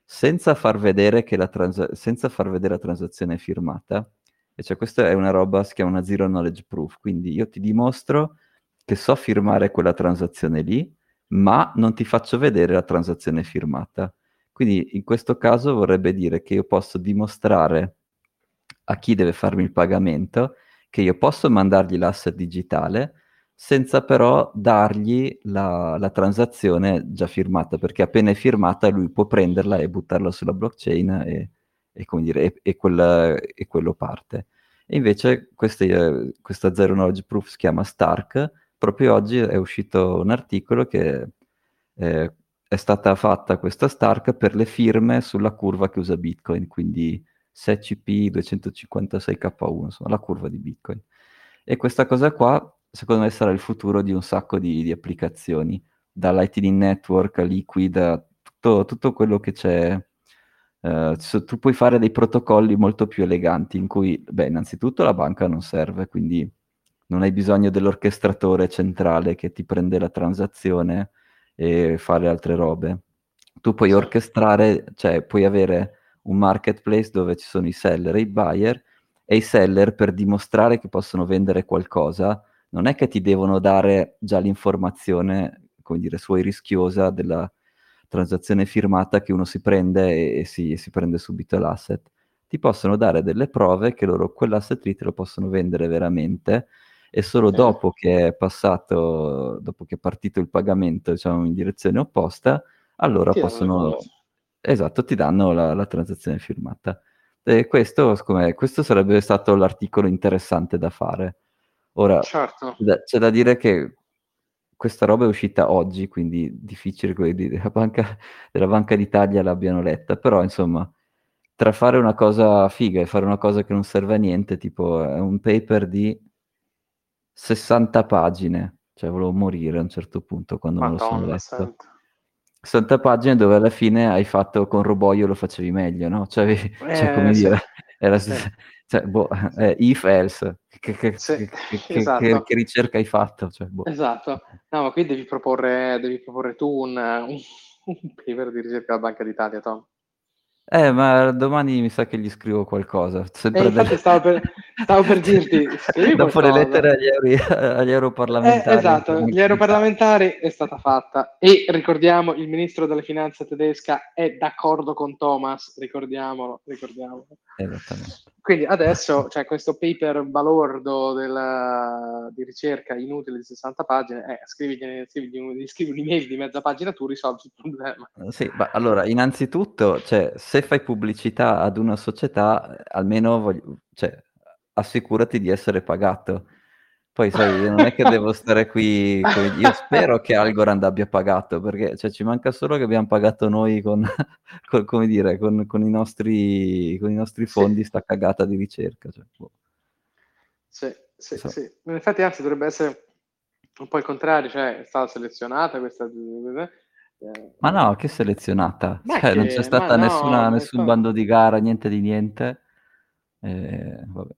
senza far vedere, che la, senza far vedere la transazione firmata, e cioè questa è una roba, si chiama una zero knowledge proof, quindi io ti dimostro che so firmare quella transazione lì, ma non ti faccio vedere la transazione firmata. Quindi in questo caso vorrebbe dire che io posso dimostrare a chi deve farmi il pagamento che io posso mandargli l'asset digitale senza però dargli la, la transazione già firmata, perché appena è firmata lui può prenderla e buttarla sulla blockchain e, e, come dire, e, e, quel, e quello parte. E invece queste, questa Zero Knowledge Proof si chiama Stark. Proprio oggi è uscito un articolo che eh, è stata fatta questa Stark per le firme sulla curva che usa Bitcoin, quindi SECP 256K1, insomma la curva di Bitcoin. E questa cosa qua, secondo me, sarà il futuro di un sacco di, di applicazioni, da Lightning Network a Liquid, tutto, tutto quello che c'è Uh, tu puoi fare dei protocolli molto più eleganti in cui, beh, innanzitutto la banca non serve, quindi non hai bisogno dell'orchestratore centrale che ti prende la transazione e fare altre robe. Tu puoi orchestrare, cioè puoi avere un marketplace dove ci sono i seller e i buyer e i seller per dimostrare che possono vendere qualcosa non è che ti devono dare già l'informazione, come dire, suoi rischiosa della transazione firmata che uno si prende e, e, si, e, si, prende subito l'asset. Ti possono dare delle prove che loro quell'asset lì te lo possono vendere veramente e solo okay. dopo che è passato, dopo che è partito il pagamento, diciamo, in direzione opposta, allora ti possono... Esatto, ti danno la, la transazione firmata. E questo, questo sarebbe stato l'articolo interessante da fare. Ora, certo. c'è da dire che questa roba è uscita oggi, quindi difficile che della banca, della banca d'Italia l'abbiano letta, però insomma, tra fare una cosa figa e fare una cosa che non serve a niente, tipo è un paper di 60 pagine, cioè volevo morire a un certo punto quando Madonna, me lo sono letto. Sento. 60 pagine dove alla fine hai fatto con Roboio lo facevi meglio, no? Cioè, eh, cioè come sì. dire, era, sì. Cioè, boh, eh, if else, che, che, sì, che, esatto. che, ricerca hai fatto? Cioè, boh. Esatto, no, ma qui devi proporre, devi proporre tu un, un, un paper di ricerca alla Banca d'Italia, Tom. Eh, ma domani mi sa che gli scrivo qualcosa. Sempre eh, delle... stavo, per, stavo per dirti. Dopo le lettere agli, euro, agli europarlamentari. Eh, esatto, gli europarlamentari è stata fatta. E ricordiamo, il ministro delle finanze tedesca è d'accordo con Thomas, ricordiamolo, ricordiamolo. Esattamente. Quindi adesso c'è questo paper balordo della, di ricerca inutile di 60 pagine, eh, scrivigli, scrivigli, scrivi un'email di mezza pagina, tu risolvi il problema. Sì, ma allora, innanzitutto, cioè, se fai pubblicità ad una società, almeno voglio, cioè, assicurati di essere pagato. Poi sai, non è che devo stare qui, io spero che Algorand abbia pagato, perché cioè, ci manca solo che abbiamo pagato noi con, con, come dire, con, con, i, nostri, con i nostri fondi sì. sta cagata di ricerca. Cioè, boh. Sì, sì, so. sì. Infatti anzi dovrebbe essere un po' il contrario, cioè è stata selezionata questa... Eh, ma no, che selezionata? Cioè, che, non c'è stata nessuna, no, nessun so. bando di gara, niente di niente. Eh, vabbè.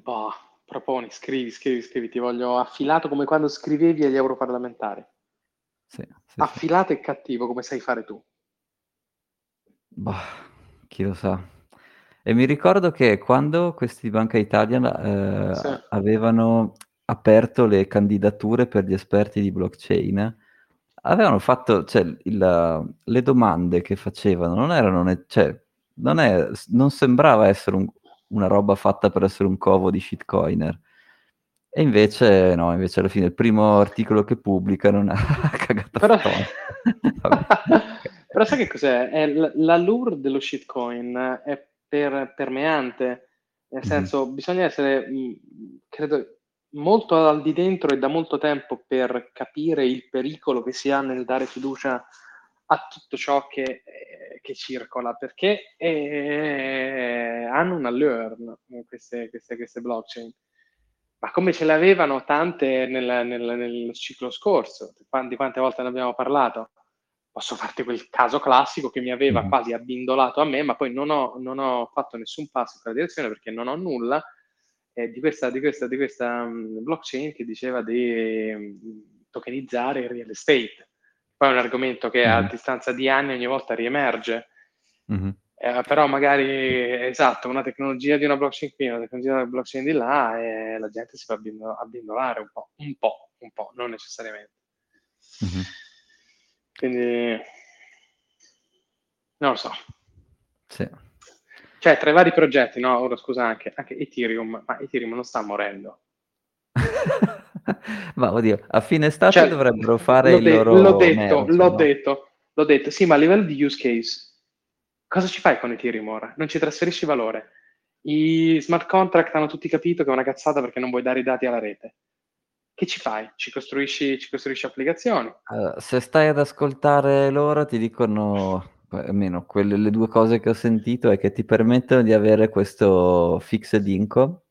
Boh Proponi, scrivi, scrivi, scrivi, ti voglio affilato come quando scrivevi agli europarlamentari. Sì, sì, affilato sì. e cattivo come sai fare tu. Bah, chi lo sa. E mi ricordo che quando questi Banca Italia eh, sì. avevano aperto le candidature per gli esperti di blockchain, avevano fatto, cioè, il, le domande che facevano non erano, cioè, non, è, non sembrava essere un, una roba fatta per essere un covo di shitcoiner. E invece, no, invece alla fine il primo articolo che pubblica non ha cagato Però... Però sai che cos'è? È l- l'allure dello shitcoin è per- permeante, nel mhm. senso mm. bisogna essere, credo, molto al di dentro e da molto tempo per capire il pericolo che si ha nel dare fiducia a tutto ciò che, eh, che circola, perché eh, hanno una learn queste, queste, queste, blockchain, ma come ce le avevano tante nel, nel, nel ciclo scorso, di quante volte ne abbiamo parlato. Posso farti quel caso classico che mi aveva mm. quasi abbindolato a me, ma poi non ho, non ho fatto nessun passo in quella direzione perché non ho nulla eh, di questa, di questa, di questa um, blockchain che diceva di um, tokenizzare il real estate poi è un argomento che mm-hmm. a distanza di anni ogni volta riemerge. Mm-hmm. Eh, però magari, esatto, una tecnologia di una blockchain qui, una tecnologia di una blockchain di là, e la gente si fa abbindolare un po', un po', un po', non necessariamente. Mm-hmm. Quindi, non lo so. Sì. Cioè, tra i vari progetti, no, ora scusa anche, anche Ethereum, ma Ethereum non sta morendo. Ma oddio, a fine estate cioè, dovrebbero fare il de- loro... L'ho detto, merge, l'ho no? detto, l'ho detto. Sì, ma a livello di use case, cosa ci fai con Ethereum ora? Non ci trasferisci valore. I smart contract hanno tutti capito che è una cazzata perché non vuoi dare i dati alla rete. Che ci fai? Ci costruisci, ci costruisci applicazioni? Uh, se stai ad ascoltare loro ti dicono, almeno quelle le due cose che ho sentito è che ti permettono di avere questo fixed income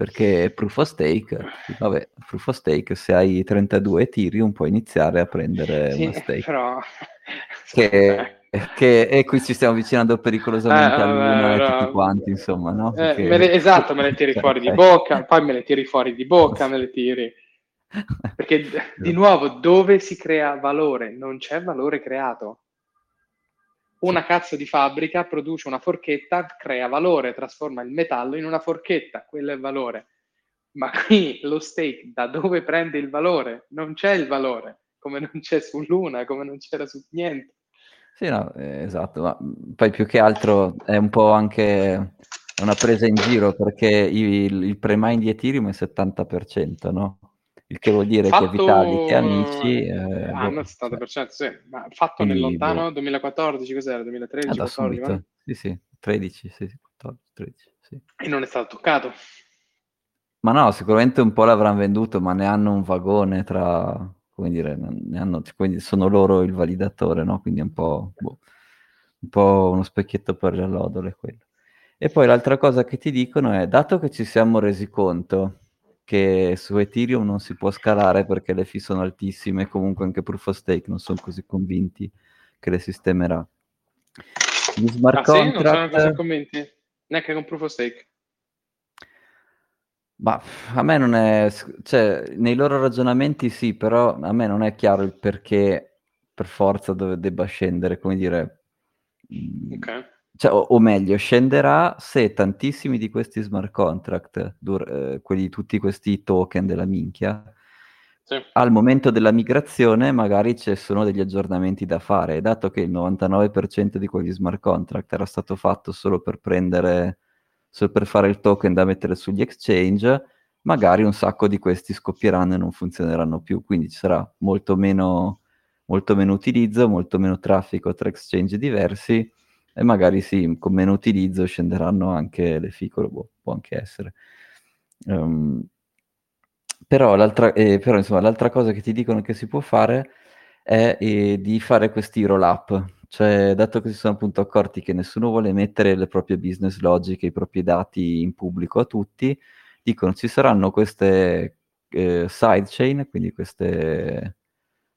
perché proof of stake, vabbè, proof of stake se hai 32 Ethereum puoi iniziare a prendere sì, una stake. Però... Che, che, e qui ci stiamo avvicinando pericolosamente eh, all'una e tutti quanti, insomma, no? Eh, me le, esatto, me le tiri fuori di bocca, poi me le tiri fuori di bocca, me le tiri... Perché di nuovo, dove si crea valore? Non c'è valore creato. Una cazzo di fabbrica produce una forchetta, crea valore, trasforma il metallo in una forchetta, quello è il valore. Ma qui lo steak da dove prende il valore? Non c'è il valore, come non c'è su Luna, come non c'era su niente. Sì, no, eh, esatto, ma poi più che altro è un po' anche una presa in giro perché il, il pre-mine di Ethereum è 70%, no? Il che vuol dire fatto... che Vitalik e amici eh, hanno ah, il 70%, sì, ma fatto nel lontano boh. 2014, cos'era? 2013? Ah, 14, sì, sì, 13, sì, 14, 13, sì. E non è stato toccato. Ma no, sicuramente un po' l'avranno venduto, ma ne hanno un vagone tra, come dire, ne hanno, quindi sono loro il validatore, no? Quindi è un po', boh, un po' uno specchietto per le allodole quello. E poi l'altra cosa che ti dicono è, dato che ci siamo resi conto che su Ethereum non si può scalare perché le fee sono altissime, comunque anche Proof of Stake non sono così convinti che le sistemerà. Gli smart ah, contract... Sì? Non sono così convinti? Neanche con Proof of Stake? Ma a me non è... cioè, nei loro ragionamenti sì, però a me non è chiaro il perché per forza dove debba scendere, come dire... Ok cioè, o, o, meglio, scenderà se tantissimi di questi smart contract, dur- eh, quelli, tutti questi token della minchia, sì. al momento della migrazione magari ci sono degli aggiornamenti da fare. Dato che il 99% di quegli smart contract era stato fatto solo per prendere, solo per fare il token da mettere sugli exchange, magari un sacco di questi scoppieranno e non funzioneranno più. Quindi ci sarà molto meno, molto meno utilizzo, molto meno traffico tra exchange diversi e magari sì, con meno utilizzo scenderanno anche le ficole, boh, può anche essere. Um, però, l'altra, eh, però insomma, l'altra cosa che ti dicono che si può fare è eh, di fare questi roll up, cioè dato che si sono appunto accorti che nessuno vuole mettere le proprie business logic, i propri dati in pubblico a tutti, dicono ci saranno queste eh, sidechain, quindi queste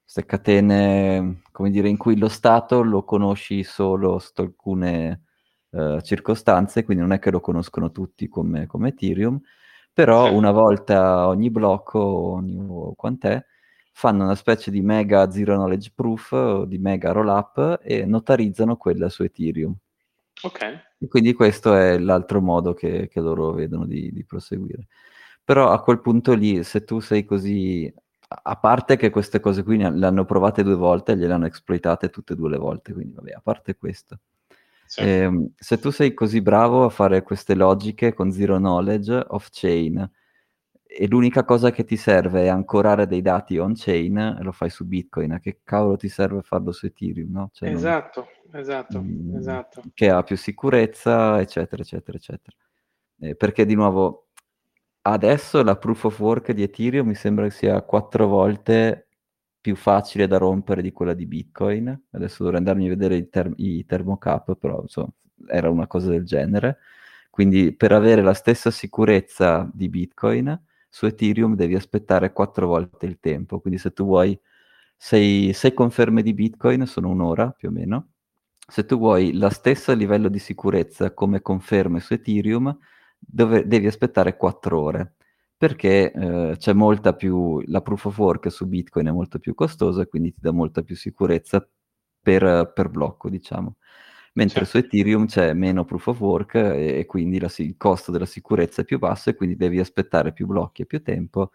queste catene, come dire, in cui lo Stato lo conosci solo sotto alcune uh, circostanze, quindi non è che lo conoscono tutti come, come Ethereum, però una volta ogni blocco, ogni quant'è, fanno una specie di mega zero knowledge proof o di mega roll up e notarizzano quella su Ethereum. Ok. E quindi questo è l'altro modo che, che loro vedono di, di, proseguire. Però a quel punto lì, se tu sei così a parte che queste cose qui le hanno provate due volte e gliele hanno esploitate tutte e due le volte, quindi vabbè, a parte questo. Sì. Eh, se tu sei così bravo a fare queste logiche con zero knowledge off chain e l'unica cosa che ti serve è ancorare dei dati on chain, lo fai su Bitcoin, a che cavolo ti serve farlo su Ethereum, no? Cioè, esatto, non... esatto, mm, esatto. Che ha più sicurezza, eccetera, eccetera, eccetera. Eh, perché di nuovo adesso la proof of work di Ethereum mi sembra che sia quattro volte più facile da rompere di quella di Bitcoin. Adesso dovrei andarmi a vedere i, term- i thermocap, però insomma, era una cosa del genere. Quindi per avere la stessa sicurezza di Bitcoin, su Ethereum devi aspettare quattro volte il tempo. Quindi se tu vuoi sei, sei conferme di Bitcoin, sono un'ora più o meno. Se tu vuoi la stessa livello di sicurezza come conferme su Ethereum, dove devi aspettare 4 ore perché eh, c'è molta più, la proof of work su Bitcoin è molto più costosa e quindi ti dà molta più sicurezza per, per blocco, diciamo. Mentre certo. su Ethereum c'è meno proof of work e, e quindi la, il costo della sicurezza è più basso e quindi devi aspettare più blocchi e più tempo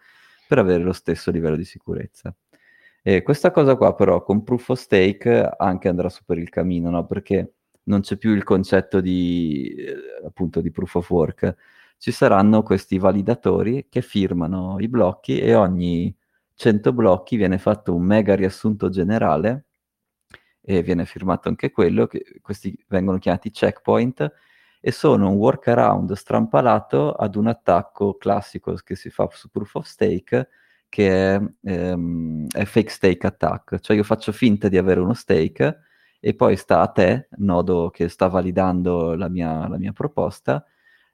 per avere lo stesso livello di sicurezza. E questa cosa qua però con proof of stake anche andrà su per il cammino, no? Perché non c'è più il concetto di, eh, appunto, di proof of work, ci saranno questi validatori che firmano i blocchi e ogni 100 blocchi viene fatto un mega riassunto generale e viene firmato anche quello, questi vengono chiamati checkpoint e sono un workaround strampalato ad un attacco classico che si fa su proof of stake che è, ehm, è fake stake attack, cioè io faccio finta di avere uno stake e poi sta a te, nodo che sta validando la mia, la mia proposta,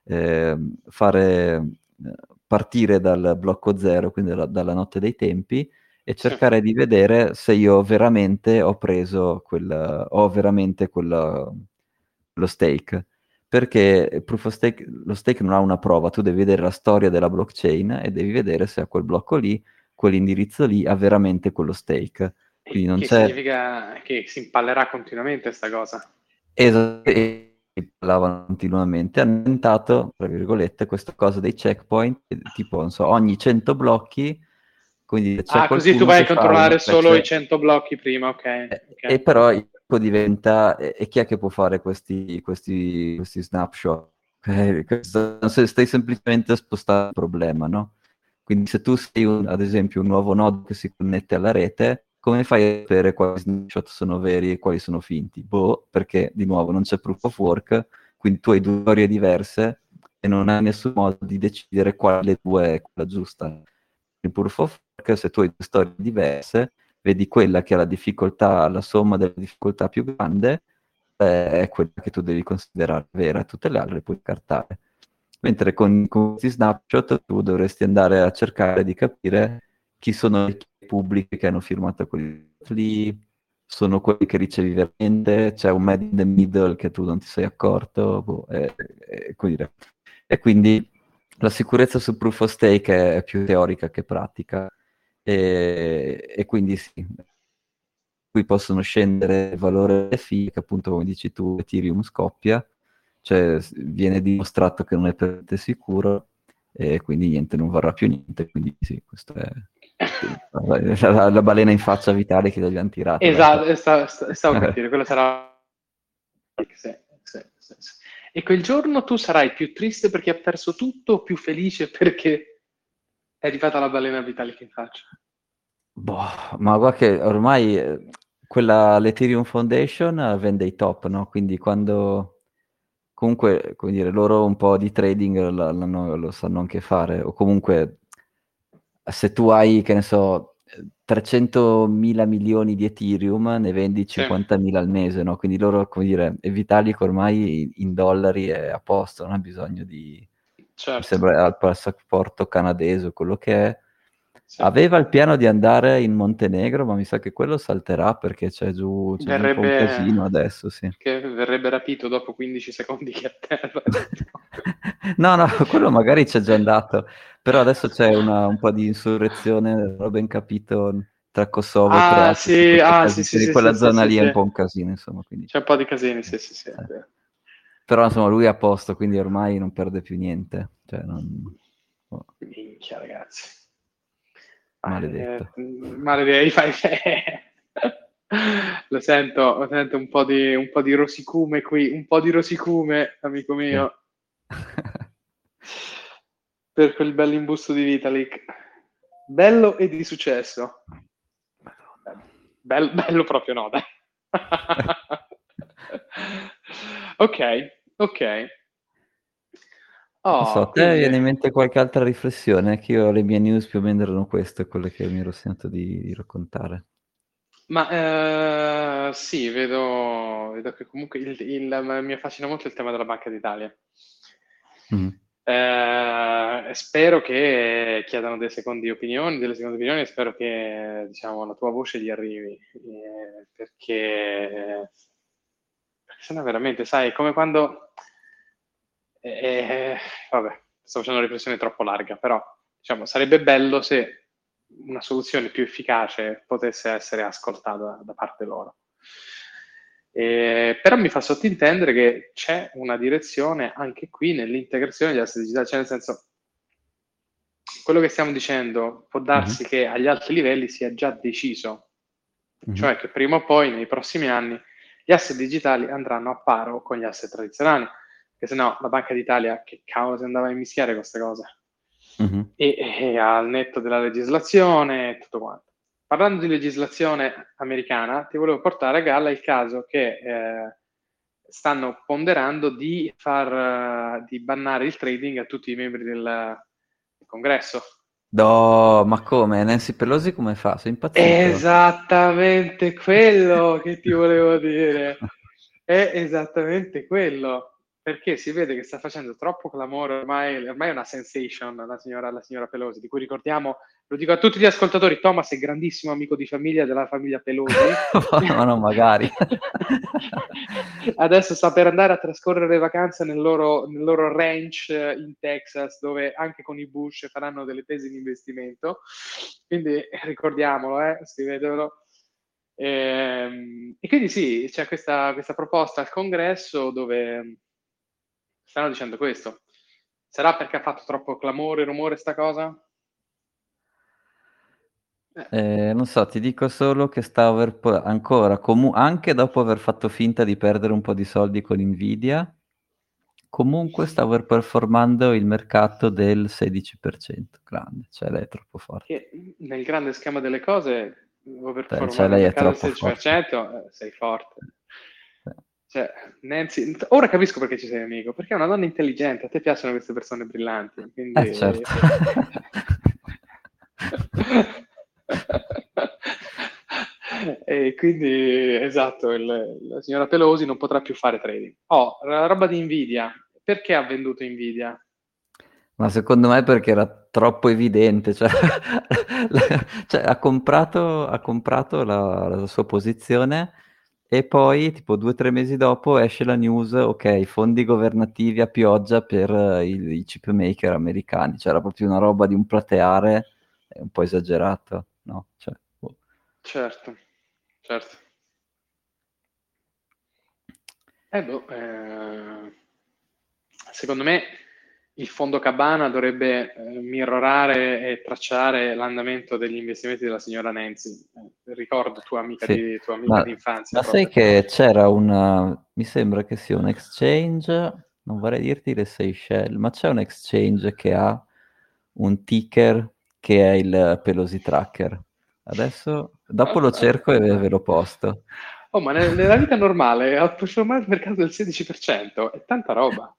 eh, fare partire dal blocco zero, quindi dalla, dalla notte dei tempi, e cercare di vedere se io veramente ho preso quel, ho veramente quel, lo stake. Perché proof of stake, lo stake non ha una prova, tu devi vedere la storia della blockchain e devi vedere se a quel blocco lì, quell'indirizzo lì ha veramente quello stake. Quindi non che c'è... significa che si impallerà continuamente questa cosa. Esatto, parlavano continuamente, hanno inventato, tra virgolette, questa cosa dei checkpoint, tipo, non so, ogni 100 blocchi, quindi ah, così tu vai a controllare solo i 100 blocchi prima, ok. E, eh, okay. e però il gioco diventa, e, e, chi è che può fare questi, questi, questi snapshot? Eh, se stai semplicemente a spostare il problema, no? Quindi se tu sei, un, ad esempio, un nuovo nodo che si connette alla rete, come fai a sapere quali snapshot sono veri e quali sono finti? Boh, perché di nuovo non c'è proof of work, quindi tu hai due storie diverse e non hai nessun modo di decidere quale due è quella giusta. Il proof of work, se tu hai due storie diverse, vedi quella che ha la difficoltà, la somma delle difficoltà più grande, eh, è quella che tu devi considerare vera, tutte le altre puoi cartare. Mentre con, con questi snapshot tu dovresti andare a cercare di capire chi sono le pubbliche che hanno firmato quelli lì, sono quelli che ricevi veramente, c'è un made in the middle che tu non ti sei accorto, boh, e, e, e, quindi la sicurezza su proof of stake è più teorica che pratica. E, e quindi sì, qui possono scendere il valore delle fee che appunto come dici tu Ethereum scoppia, cioè viene dimostrato che non è per te sicuro e quindi niente, non varrà più niente, quindi sì, questo è la, la, balena in faccia vitale che l'abbiamo tirata. Esatto, stavo, stavo per dire, quello sarà... Sì, sì, sì, e quel giorno tu sarai più triste perché hai perso tutto o più felice perché è arrivata la balena vitalica in faccia? Boh, ma guarda che ormai eh, quella l'Ethereum Foundation vende i top, no? Quindi quando comunque, come dire, loro un po' di trading lo, lo, lo sanno anche fare, o comunque se tu hai, che ne so, 300 mila milioni di Ethereum, ne vendi 50 mila al mese, no? Quindi loro, come dire, e Vitalik ormai in dollari è a posto, non ha bisogno di... Certo. Mi sembra al passaporto canadese o quello che è, sì. Aveva il piano di andare in Montenegro, ma mi sa che quello salterà perché c'è giù, c'è verrebbe, un, casino adesso, sì. Che verrebbe rapito dopo 15 secondi che a terra. no, no, quello magari c'è già andato, però adesso c'è una, un po' di insurrezione, non ho ben capito, tra Kosovo e ah. Sì, ah, sì, sì, quella sì, zona lì è un po' un casino, insomma. Quindi... C'è un po' di casini, sì, sì, sì. Eh. Però insomma lui è a posto, quindi ormai non perde più niente. Cioè, non... oh. Minchia, ragazzi. Maledetto. Eh, maledetto, lo sento, lo sento un po, di, un po' di rosicume qui, un po' di rosicume, amico mio, per quel bell'imbusto di Vitalik. Bello e di successo. Bello, bello proprio no, dai. ok, ok. Oh, so, a te quindi... viene in mente qualche altra riflessione? Che io le mie news più o meno erano queste, quelle che mi ero sentito di, di raccontare. Ma eh, sì, vedo, vedo, che comunque il, il, mi affascina molto il tema della Banca d'Italia. Mm. Eh, spero che chiedano delle seconde opinioni, delle seconde opinioni, spero che diciamo, la tua voce gli arrivi, eh, perché, perché sennò veramente, sai, come quando e, vabbè, sto facendo una riflessione troppo larga, però diciamo, sarebbe bello se una soluzione più efficace potesse essere ascoltata da parte loro. E, però mi fa sottintendere che c'è una direzione anche qui nell'integrazione degli asset digitali, cioè nel senso, quello che stiamo dicendo può darsi mm-hmm. che agli altri livelli sia già deciso, mm-hmm. cioè che prima o poi nei prossimi anni gli asset digitali andranno a paro con gli asset tradizionali che se no la Banca d'Italia che cavolo si andava a mischiare queste cose. Mm-hmm. E, e, al netto della legislazione e tutto quanto. Parlando di legislazione americana, ti volevo portare a galla il caso che eh, stanno ponderando di, far, di bannare il trading a tutti i membri del, del congresso. No, ma come? Nancy Pelosi come fa? Sei impazzito? Esattamente quello che ti volevo dire. È esattamente quello perché si vede che sta facendo troppo clamore, ormai, ormai è una sensation la signora, la signora, Pelosi, di cui ricordiamo, lo dico a tutti gli ascoltatori, Thomas è grandissimo amico di famiglia della famiglia Pelosi. no, no, magari. Adesso sta per andare a trascorrere le vacanze nel loro, nel loro ranch in Texas, dove anche con i Bush faranno delle tesi di investimento. Quindi ricordiamolo, eh, scrivetelo. E, ehm, e quindi sì, c'è questa, questa proposta al congresso dove stanno dicendo questo. Sarà perché ha fatto troppo clamore rumore sta cosa? Eh, non so, ti dico solo che sta over... ancora, comu- anche dopo aver fatto finta di perdere un po' di soldi con Nvidia, comunque sta overperformando il mercato del 16%, grande, cioè lei è troppo forte. Che nel grande schema delle cose, overperformando cioè, il mercato del 16%, forte. Eh, sei forte. Cioè, Nancy, ora capisco perché ci sei amico, perché è una donna intelligente, a te piacciono queste persone brillanti. Quindi... Eh, certo. e quindi, esatto, il, la signora Pelosi non potrà più fare trading. Oh, la roba di Nvidia, perché ha venduto Nvidia? Ma secondo me perché era troppo evidente, cioè, cioè ha comprato, ha comprato la, la sua posizione e poi, tipo due o tre mesi dopo, esce la news, ok, fondi governativi a pioggia per uh, i, i chip maker americani. C'era proprio una roba di un plateare un po' esagerato, no? Cioè, boh. Certo, certo. Eh, boh, eh, secondo me il fondo Cabana dovrebbe eh, mirrorare e tracciare l'andamento degli investimenti della signora Nancy. Eh, ricordo tua amica, sì. di, tua amica ma, d'infanzia. Ma proprio. sai che c'era una, mi sembra che sia un exchange, non vorrei dirti le Seychelles, ma c'è un exchange che ha un ticker che è il Pelosi Tracker. Adesso, dopo lo cerco e ve lo posto. Oh, ma nella vita normale ha performato il mercato del 16%, è tanta roba.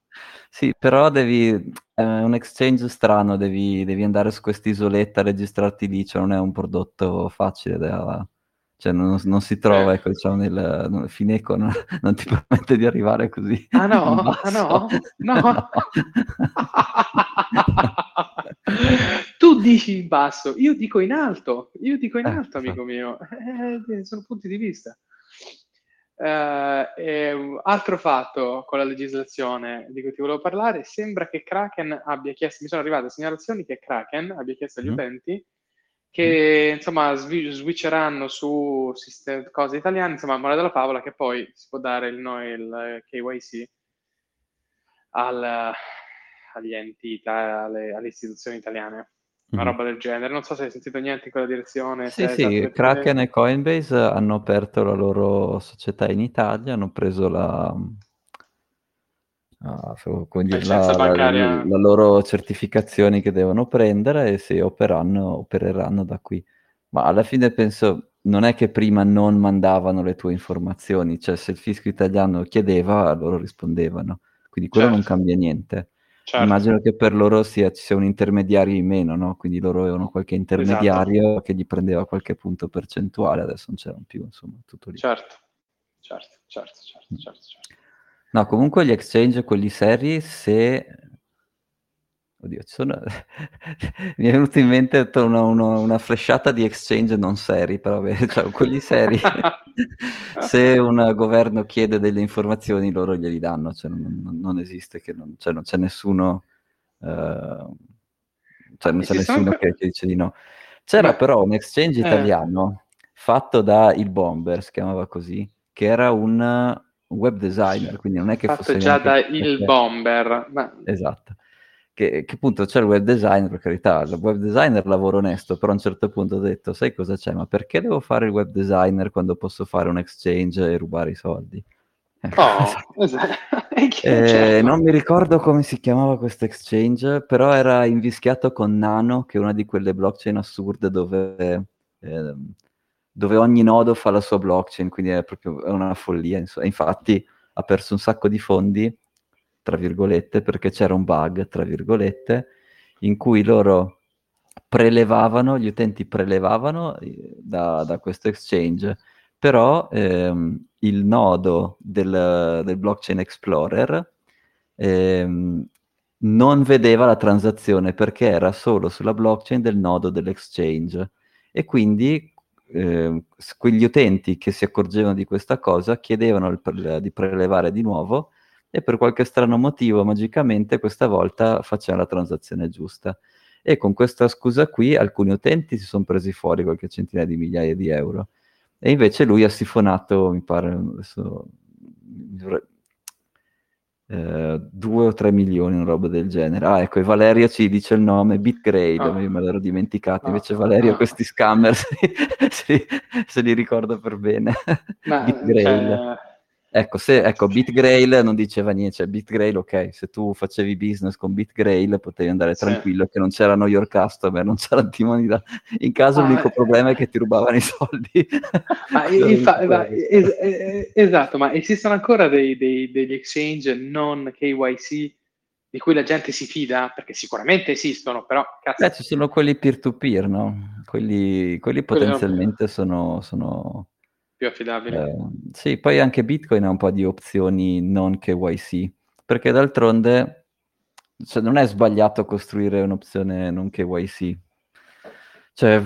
Sì, però devi, è un exchange strano, devi, devi andare su quest'isoletta, registrarti lì, cioè non è un prodotto facile da, cioè non, non, si trova, eh. ecco, diciamo, nel, nel Fineco non, non, ti permette di arrivare così. Ah no? Ah no? No. no. tu dici in basso, io dico in alto, io dico in eh, alto, amico mio. Eh, sono punti di vista. Uh, altro fatto con la legislazione di cui ti volevo parlare, sembra che Kraken abbia chiesto, mi sono arrivate segnalazioni che Kraken abbia chiesto agli mm. utenti che mm. insomma sw- switcheranno su sistem- cose italiane, insomma, morale della favola che poi si può dare il, no, il KYC al, agli enti, alle, alle istituzioni italiane una roba del genere. Non so se hai sentito niente in quella direzione. Sì, sì, Kraken e Coinbase hanno aperto la loro società in Italia, hanno preso la, dire, la, la, la, loro certificazioni che devono prendere e si operanno, opereranno da qui. Ma alla fine penso, non è che prima non mandavano le tue informazioni, cioè se il fisco italiano chiedeva, loro rispondevano. Quindi quello certo. non cambia niente. Certo. Immagino che per loro sia, ci sia un intermediario in meno, no? Quindi loro avevano qualche intermediario esatto. che gli prendeva qualche punto percentuale, adesso non c'erano più, insomma, tutto lì. Certo, certo, certo, certo, certo, certo. No, comunque gli exchange, quelli seri, se Oddio, ci sono... mi è venuto in mente una, una, una flashata di exchange non seri, però beh, cioè, quelli seri, se un governo chiede delle informazioni loro glieli danno, cioè, non, non, esiste che non, cioè, non c'è nessuno, uh, cioè, non c'è nessuno che, che, dice di no. C'era Ma... però un exchange eh. italiano eh. fatto da il Bomber, si chiamava così, che era un web designer, quindi non è che fatto fosse... già da il Bomber. Ma... Esatto che, che, appunto c'è il web designer, per carità, il web designer lavoro onesto, però a un certo punto ho detto, sai cosa c'è, ma perché devo fare il web designer quando posso fare un exchange e rubare i soldi? Oh, esatto. eh, non mi ricordo come si chiamava questo exchange, però era invischiato con Nano, che è una di quelle blockchain assurde dove, eh, dove ogni nodo fa la sua blockchain, quindi è proprio una follia. Insomma. Infatti ha perso un sacco di fondi, tra virgolette, perché c'era un bug, tra virgolette, in cui loro prelevavano, gli utenti prelevavano eh, da, da questo exchange, però ehm, il nodo del, del blockchain explorer ehm, non vedeva la transazione perché era solo sulla blockchain del nodo dell'exchange. E quindi eh, quegli utenti che si accorgevano di questa cosa chiedevano il, di prelevare di nuovo e per qualche strano motivo magicamente questa volta faceva la transazione giusta e con questa scusa qui alcuni utenti si sono presi fuori qualche centinaia di migliaia di euro e invece lui ha sifonato mi pare adesso eh, due o tre milioni, una roba del genere. Ah, ecco, e Valerio ci dice il nome, Bitgrade, oh. io me l'ero dimenticato, oh. invece Valerio oh. questi scammer se, se, li ricorda per bene. Ma, Bitgrade. Cioè Ecco, se, ecco, BitGrail non diceva niente, cioè BitGrail, ok, se tu facevi business con BitGrail potevi andare sì. tranquillo che non c'erano your customer, non c'era timoni da... In caso ah, l'unico eh, problema è che ti rubavano i soldi. Ma, infa- ma, es- esatto, ma esistono ancora dei, dei, degli exchange non KYC di cui la gente si fida? Perché sicuramente esistono, però... Cazzo. Beh, ci sono quelli peer-to-peer, no? Quelli, quelli potenzialmente sono... sono più affidabile. Eh, sì, poi anche Bitcoin ha un po' di opzioni non KYC, perché d'altronde cioè, non è sbagliato costruire un'opzione non KYC. Cioè,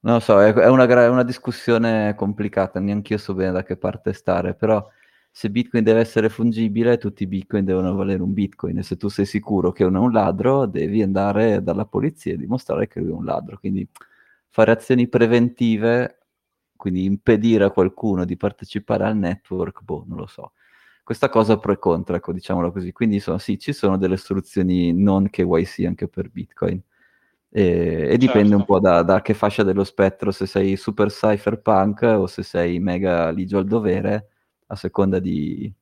non lo so, è, è una, una discussione complicata, neanche io so bene da che parte stare, però se Bitcoin deve essere fungibile, tutti i Bitcoin devono valere un Bitcoin e se tu sei sicuro che uno è un ladro, devi andare dalla polizia e dimostrare che lui è un ladro. Quindi fare azioni preventive quindi impedire a qualcuno di partecipare al network, boh, non lo so. Questa cosa pro e contro, ecco, diciamolo così. Quindi insomma, sì, ci sono delle soluzioni non KYC anche per Bitcoin. E, e dipende certo. un po' da, da, che fascia dello spettro, se sei super cypherpunk o se sei mega ligio al dovere, a seconda di,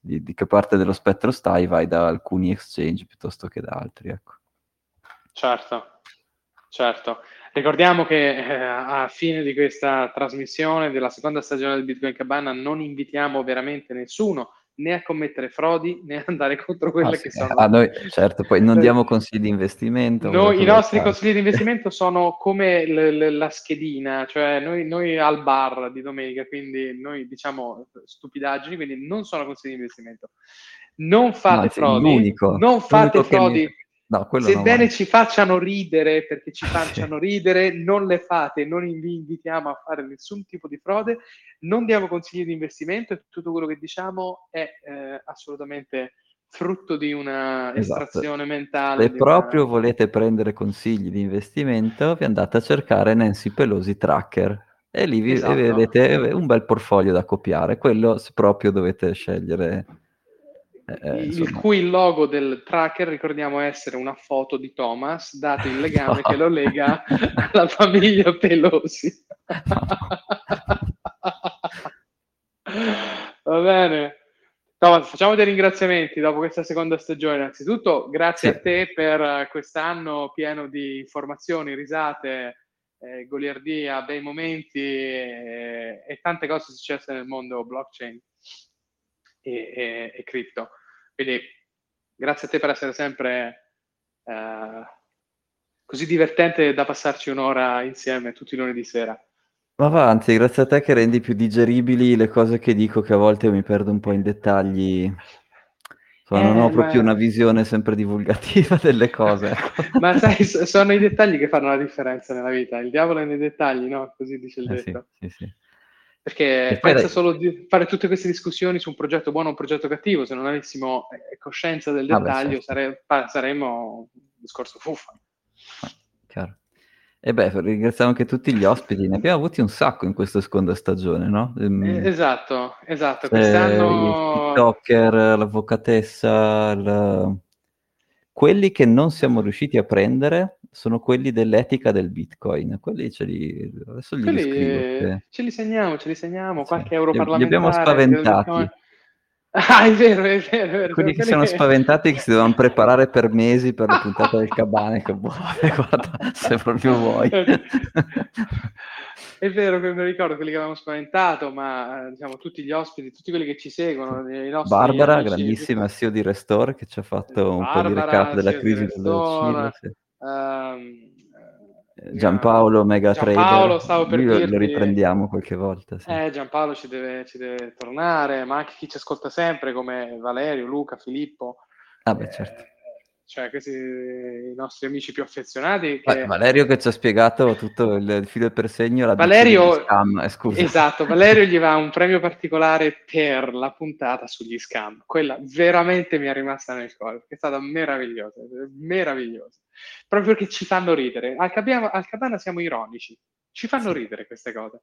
di, di, che parte dello spettro stai, vai da alcuni exchange piuttosto che da altri, ecco. Certo, certo. Ricordiamo che eh, a fine di questa trasmissione della seconda stagione del Bitcoin Cabana non invitiamo veramente nessuno né a commettere frodi né a andare contro quelle ah, che sì. sono. Ah, noi, certo, poi non diamo consigli di investimento. Noi, I nostri fare. consigli di investimento sono come l- l- la schedina, cioè noi, noi, al bar di domenica, quindi noi diciamo stupidaggini, quindi non sono consigli di investimento. Non fate no, frodi, non fate frodi. Mi No, Sebbene no, ci facciano ridere, perché ci facciano ridere, non le fate, non vi invitiamo a fare nessun tipo di frode, non diamo consigli di investimento e tutto quello che diciamo è eh, assolutamente frutto di una esatto. estrazione mentale. Se proprio una... volete prendere consigli di investimento, vi andate a cercare Nancy Pelosi Tracker e lì vi esatto. vedete un bel portfolio da copiare, quello proprio dovete scegliere eh, il cui logo del tracker ricordiamo essere una foto di Thomas, dato il legame no. che lo lega alla famiglia Pelosi. Va bene. Thomas, facciamo dei ringraziamenti dopo questa seconda stagione. Innanzitutto, grazie sì. a te per quest'anno pieno di informazioni, risate, eh, goliardia, bei momenti eh, e tante cose successe nel mondo blockchain e, e, e cripto. Quindi grazie a te per essere sempre eh, così divertente da passarci un'ora insieme tutti i lunedì sera. Ma va, anzi, grazie a te che rendi più digeribili le cose che dico, che a volte mi perdo un po' in dettagli. Insomma, eh, non ho proprio ma... una visione sempre divulgativa delle cose. Ecco. ma sai, sono i dettagli che fanno la differenza nella vita. Il diavolo è nei dettagli, no? Così dice il eh, detto. Sì, sì, sì. Perché pensa dai... solo di fare tutte queste discussioni su un progetto buono o un progetto cattivo, se non avessimo eh, coscienza del dettaglio, ah, beh, sare... saremmo un discorso fuffa. Ah, chiaro. E beh, ringraziamo anche tutti gli ospiti, ne abbiamo avuti un sacco in questa seconda stagione, no? Ehm, eh, esatto, esatto. Quest'anno... Il TikToker, l'avvocatessa, il quelli che non siamo riusciti a prendere sono quelli dell'etica del Bitcoin. Quelli ce li, adesso li quelli, scrivo, che... Ce li segniamo, ce li segniamo. Qualche sì, europarlamentare. Li abbiamo spaventati. Ah, è vero, è vero. È vero. Quelli che sono spaventati che si devono preparare per mesi per la puntata del cabane. Che boh, guarda, se proprio vuoi. È vero che mi ricordo quelli che avevamo spaventato, ma diciamo tutti gli ospiti, tutti quelli che ci seguono, i nostri Barbara, amici, grandissima CEO di Restore, che ci ha fatto Barbara, un po' di recap della crisi del Sì. Um, Giampaolo Mega Giampaolo, stavo per dirti... lo riprendiamo qualche volta. Sì. Eh, Giampaolo ci deve, ci deve, tornare, ma anche chi ci ascolta sempre come Valerio, Luca, Filippo. Ah, beh, certo. Eh, cioè questi i nostri amici più affezionati. Che... Valerio che ci ha spiegato tutto il filo per segno. La Valerio, scam, eh, scusa. esatto, Valerio gli va un premio particolare per la puntata sugli scam. Quella veramente mi è rimasta nel cuore, perché è stata meravigliosa, meravigliosa. Proprio perché ci fanno ridere. Al, Cabana, al Cabana siamo ironici, ci fanno ridere queste cose.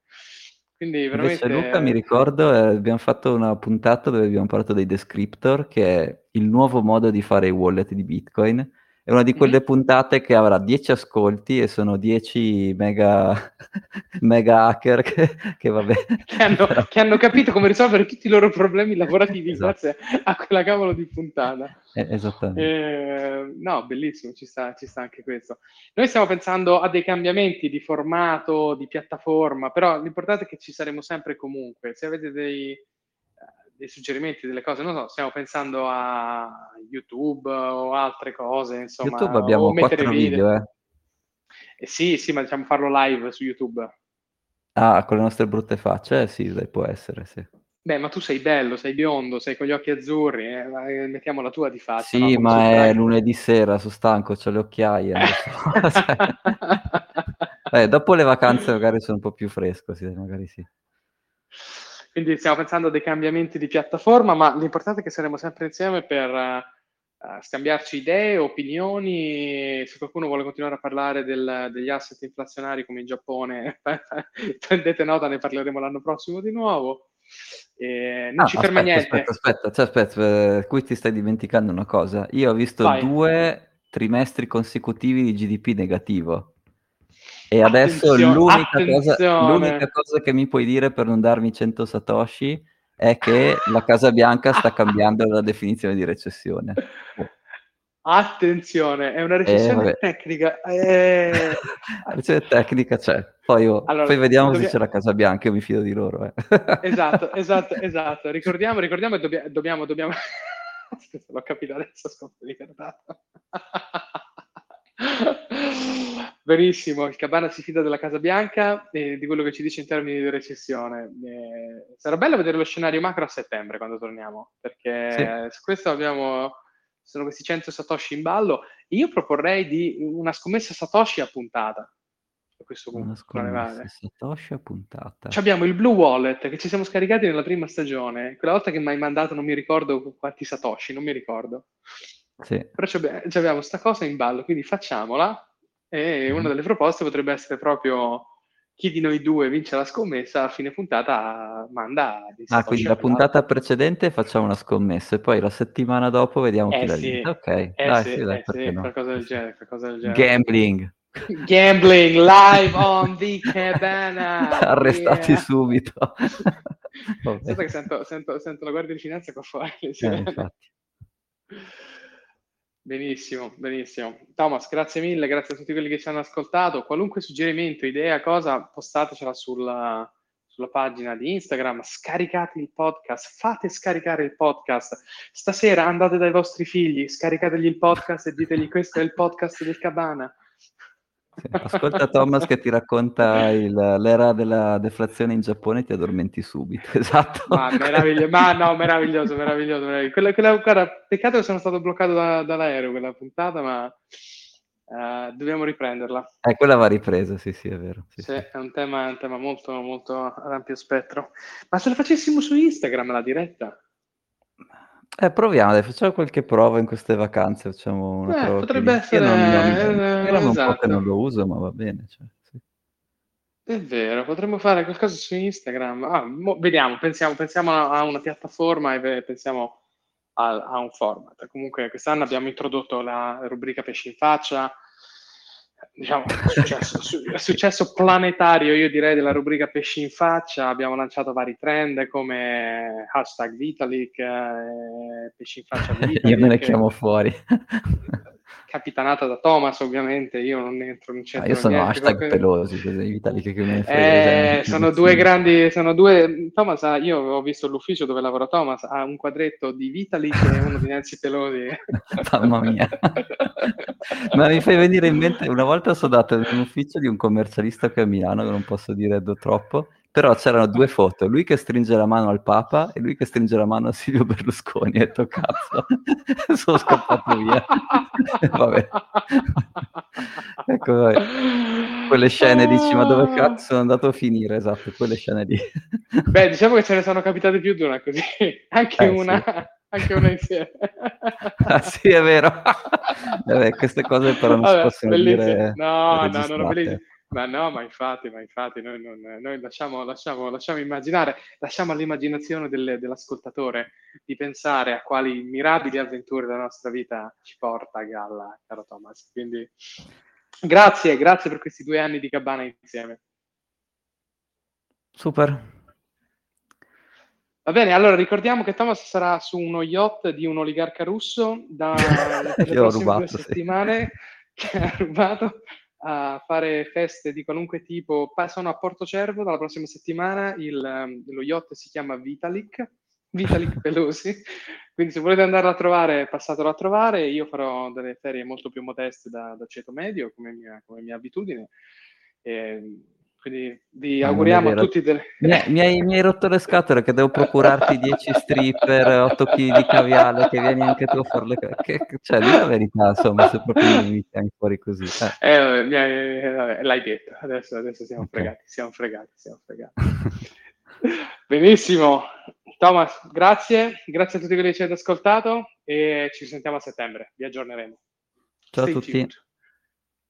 Quindi veramente... Invece Luca mi ricordo, eh, abbiamo fatto una puntata dove abbiamo parlato dei descriptor, che è il nuovo modo di fare i wallet di Bitcoin è una di quelle puntate che avrà 10 ascolti e sono 10 mega, mega hacker che, che, vabbè. Che hanno, che, hanno, capito come risolvere tutti i loro problemi lavorativi esatto. grazie a quella cavolo di puntata. Eh, esattamente. Eh, no, bellissimo, ci sta, ci sta anche questo. Noi stiamo pensando a dei cambiamenti di formato, di piattaforma, però l'importante è che ci saremo sempre comunque. Se avete dei dei suggerimenti, delle cose, non so, stiamo pensando a YouTube o altre cose, insomma. YouTube abbiamo quattro video, video eh. eh. Sì, sì, ma diciamo farlo live su YouTube. Ah, con le nostre brutte facce? Eh, sì, dai, può essere, sì. Beh, ma tu sei bello, sei biondo, sei con gli occhi azzurri, eh? eh mettiamo la tua di faccia. Sì, no? ma è lunedì sera, sono stanco, ho le occhiaie. So. eh, dopo le vacanze magari sono un po' più fresco, sì, magari sì. Quindi stiamo pensando a dei cambiamenti di piattaforma, ma l'importante è che saremo sempre insieme per uh, scambiarci idee, opinioni. Se qualcuno vuole continuare a parlare del, degli asset inflazionari come in Giappone, prendete nota, ne parleremo l'anno prossimo di nuovo. E non ah, ci ferma aspetta, niente. Aspetta, aspetta, aspetta, eh, qui ti stai dimenticando una cosa. Io ho visto Vai. due trimestri consecutivi di GDP negativo. E adesso l'unica cosa, l'unica cosa, che mi puoi dire per non darmi 100 satoshi è che la Casa Bianca sta cambiando la definizione di recessione. Attenzione, è una recessione eh, tecnica. Eh... la recessione tecnica c'è. Poi, oh, allora, poi vediamo dobbiamo... se c'è la Casa Bianca, io mi fido di loro. Eh. esatto, esatto, esatto. Ricordiamo, ricordiamo e dobbia- dobbiamo, dobbiamo... L'ho capito adesso, sono Benissimo, il Cabana si fida della Casa Bianca e di quello che ci dice in termini di recessione. Eh, sarà bello vedere lo scenario macro a settembre quando torniamo, perché sì. su questo abbiamo, sono questi 100 Satoshi in ballo. Io proporrei di una scommessa Satoshi a puntata. A questo punto, una scommessa Satoshi a puntata. Ci abbiamo il Blue Wallet che ci siamo scaricati nella prima stagione. Quella volta che mi hai mandato non mi ricordo quanti Satoshi, non mi ricordo. Sì. Però abbiamo questa cosa in ballo, quindi facciamola e una delle proposte potrebbe essere proprio chi di noi due vince la scommessa a fine puntata manda ah quindi la puntata precedente facciamo una scommessa e poi la settimana dopo vediamo eh chi l'ha vinta ok eh dai, sì, sì, dai, eh sì, no? qualcosa, del genere, qualcosa del genere. Gambling. Gambling live on the cabana arrestati yeah. subito. Sento, sento, sento, la guardia di finanza qua fuori sì. eh, infatti Benissimo, benissimo. Thomas, grazie mille, grazie a tutti quelli che ci hanno ascoltato. Qualunque suggerimento, idea, cosa, postatecela sulla, sulla pagina di Instagram, scaricate il podcast, fate scaricare il podcast. Stasera andate dai vostri figli, scaricategli il podcast e ditegli questo è il podcast del Cabana. Ascolta Thomas che ti racconta il, l'era della deflazione in Giappone e ti addormenti subito, esatto. Ma, meraviglioso, ma no, meraviglioso, meraviglioso. meraviglioso. Quella, quella, guarda, peccato che sono stato bloccato da, dall'aereo quella puntata, ma uh, dobbiamo riprenderla. Eh, quella va ripresa, sì, sì, è vero. Sì, sì, sì. È, un tema, un tema molto, molto ad ampio spettro. Ma se la facessimo su Instagram la diretta? Eh, proviamo, dai, facciamo qualche prova in queste vacanze, facciamo una eh, prova potrebbe essere... Non, non, eh, esatto. un po' che esatto. non lo uso, ma va bene. Cioè, sì. È vero, potremmo fare qualcosa su Instagram. Ah, mo, vediamo, pensiamo, pensiamo, a una piattaforma e pensiamo a, a, un format. Comunque quest'anno abbiamo introdotto la rubrica pesci in faccia, diciamo, è successo, è successo, planetario, io direi, della rubrica Pesci in faccia. Abbiamo lanciato vari trend come hashtag Vitalik, eh, Pesci in faccia Vitalik. io me ne chiamo fuori. capitanata da Thomas, ovviamente. Io non entro, in centro. Ah, io sono niente, hashtag perché... pelosi, così Vitalik che me frega. Eh, sono due grandi, sono due... Thomas, ha, io ho visto l'ufficio dove lavora Thomas, ha un quadretto di Vitalik e uno di Nancy Pelosi. Mamma mia. Ma mi fai venire in mente, una volta sono andato in un ufficio di un commercialista qui a Milano, che non posso dire troppo, però c'erano due foto, lui che stringe la mano al Papa e lui che stringe la mano a Silvio Berlusconi. E detto, cazzo, sono scappato via. vabbè. ecco, vabbè. quelle scene dici, ma dove cazzo sono andato a finire? Esatto, quelle scene lì. Beh, diciamo che ce ne sono capitate più di una così, anche eh, una... Sì. Anche una insieme. ah, sì, è vero. Vabbè, queste cose però non Vabbè, si possono bellissimo. dire. No, no, no, no, bellissimo. Ma no, ma infatti, ma infatti noi, non, noi lasciamo, lasciamo, lasciamo, immaginare, lasciamo all'immaginazione del, dell'ascoltatore di pensare a quali mirabili avventure la nostra vita ci porta a galla, caro Thomas. Quindi grazie, grazie per questi due anni di cabana insieme. Super. Va bene, allora ricordiamo che Thomas sarà su uno yacht di un oligarca russo da le prossime rubato, due settimane sì. che ha rubato a fare feste di qualunque tipo. Sono a Porto Cervo dalla prossima settimana, il, ehm, lo yacht si chiama Vitalik, Vitalik Pelosi, quindi se volete andarlo a trovare passatelo a trovare, io farò delle ferie molto più modeste da, da ceto medio come mia, come mia abitudine. E, ehm, quindi vi auguriamo a tutti delle... mi, hai, mi, hai, mi, hai, rotto le scatole che devo procurarti 10 stripper, 8 kg di caviale, che vieni anche tu a farle... Che, cioè, di la verità, insomma, se proprio mi tieni fuori così. Eh. Eh, eh, vabbè, l'hai detto, adesso, adesso siamo okay. fregati, siamo fregati, siamo fregati. Benissimo. Thomas, grazie, grazie a tutti quelli che ci avete ascoltato e ci sentiamo a settembre, vi aggiorneremo. Ciao Stay a tutti. Tuned.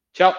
Ciao.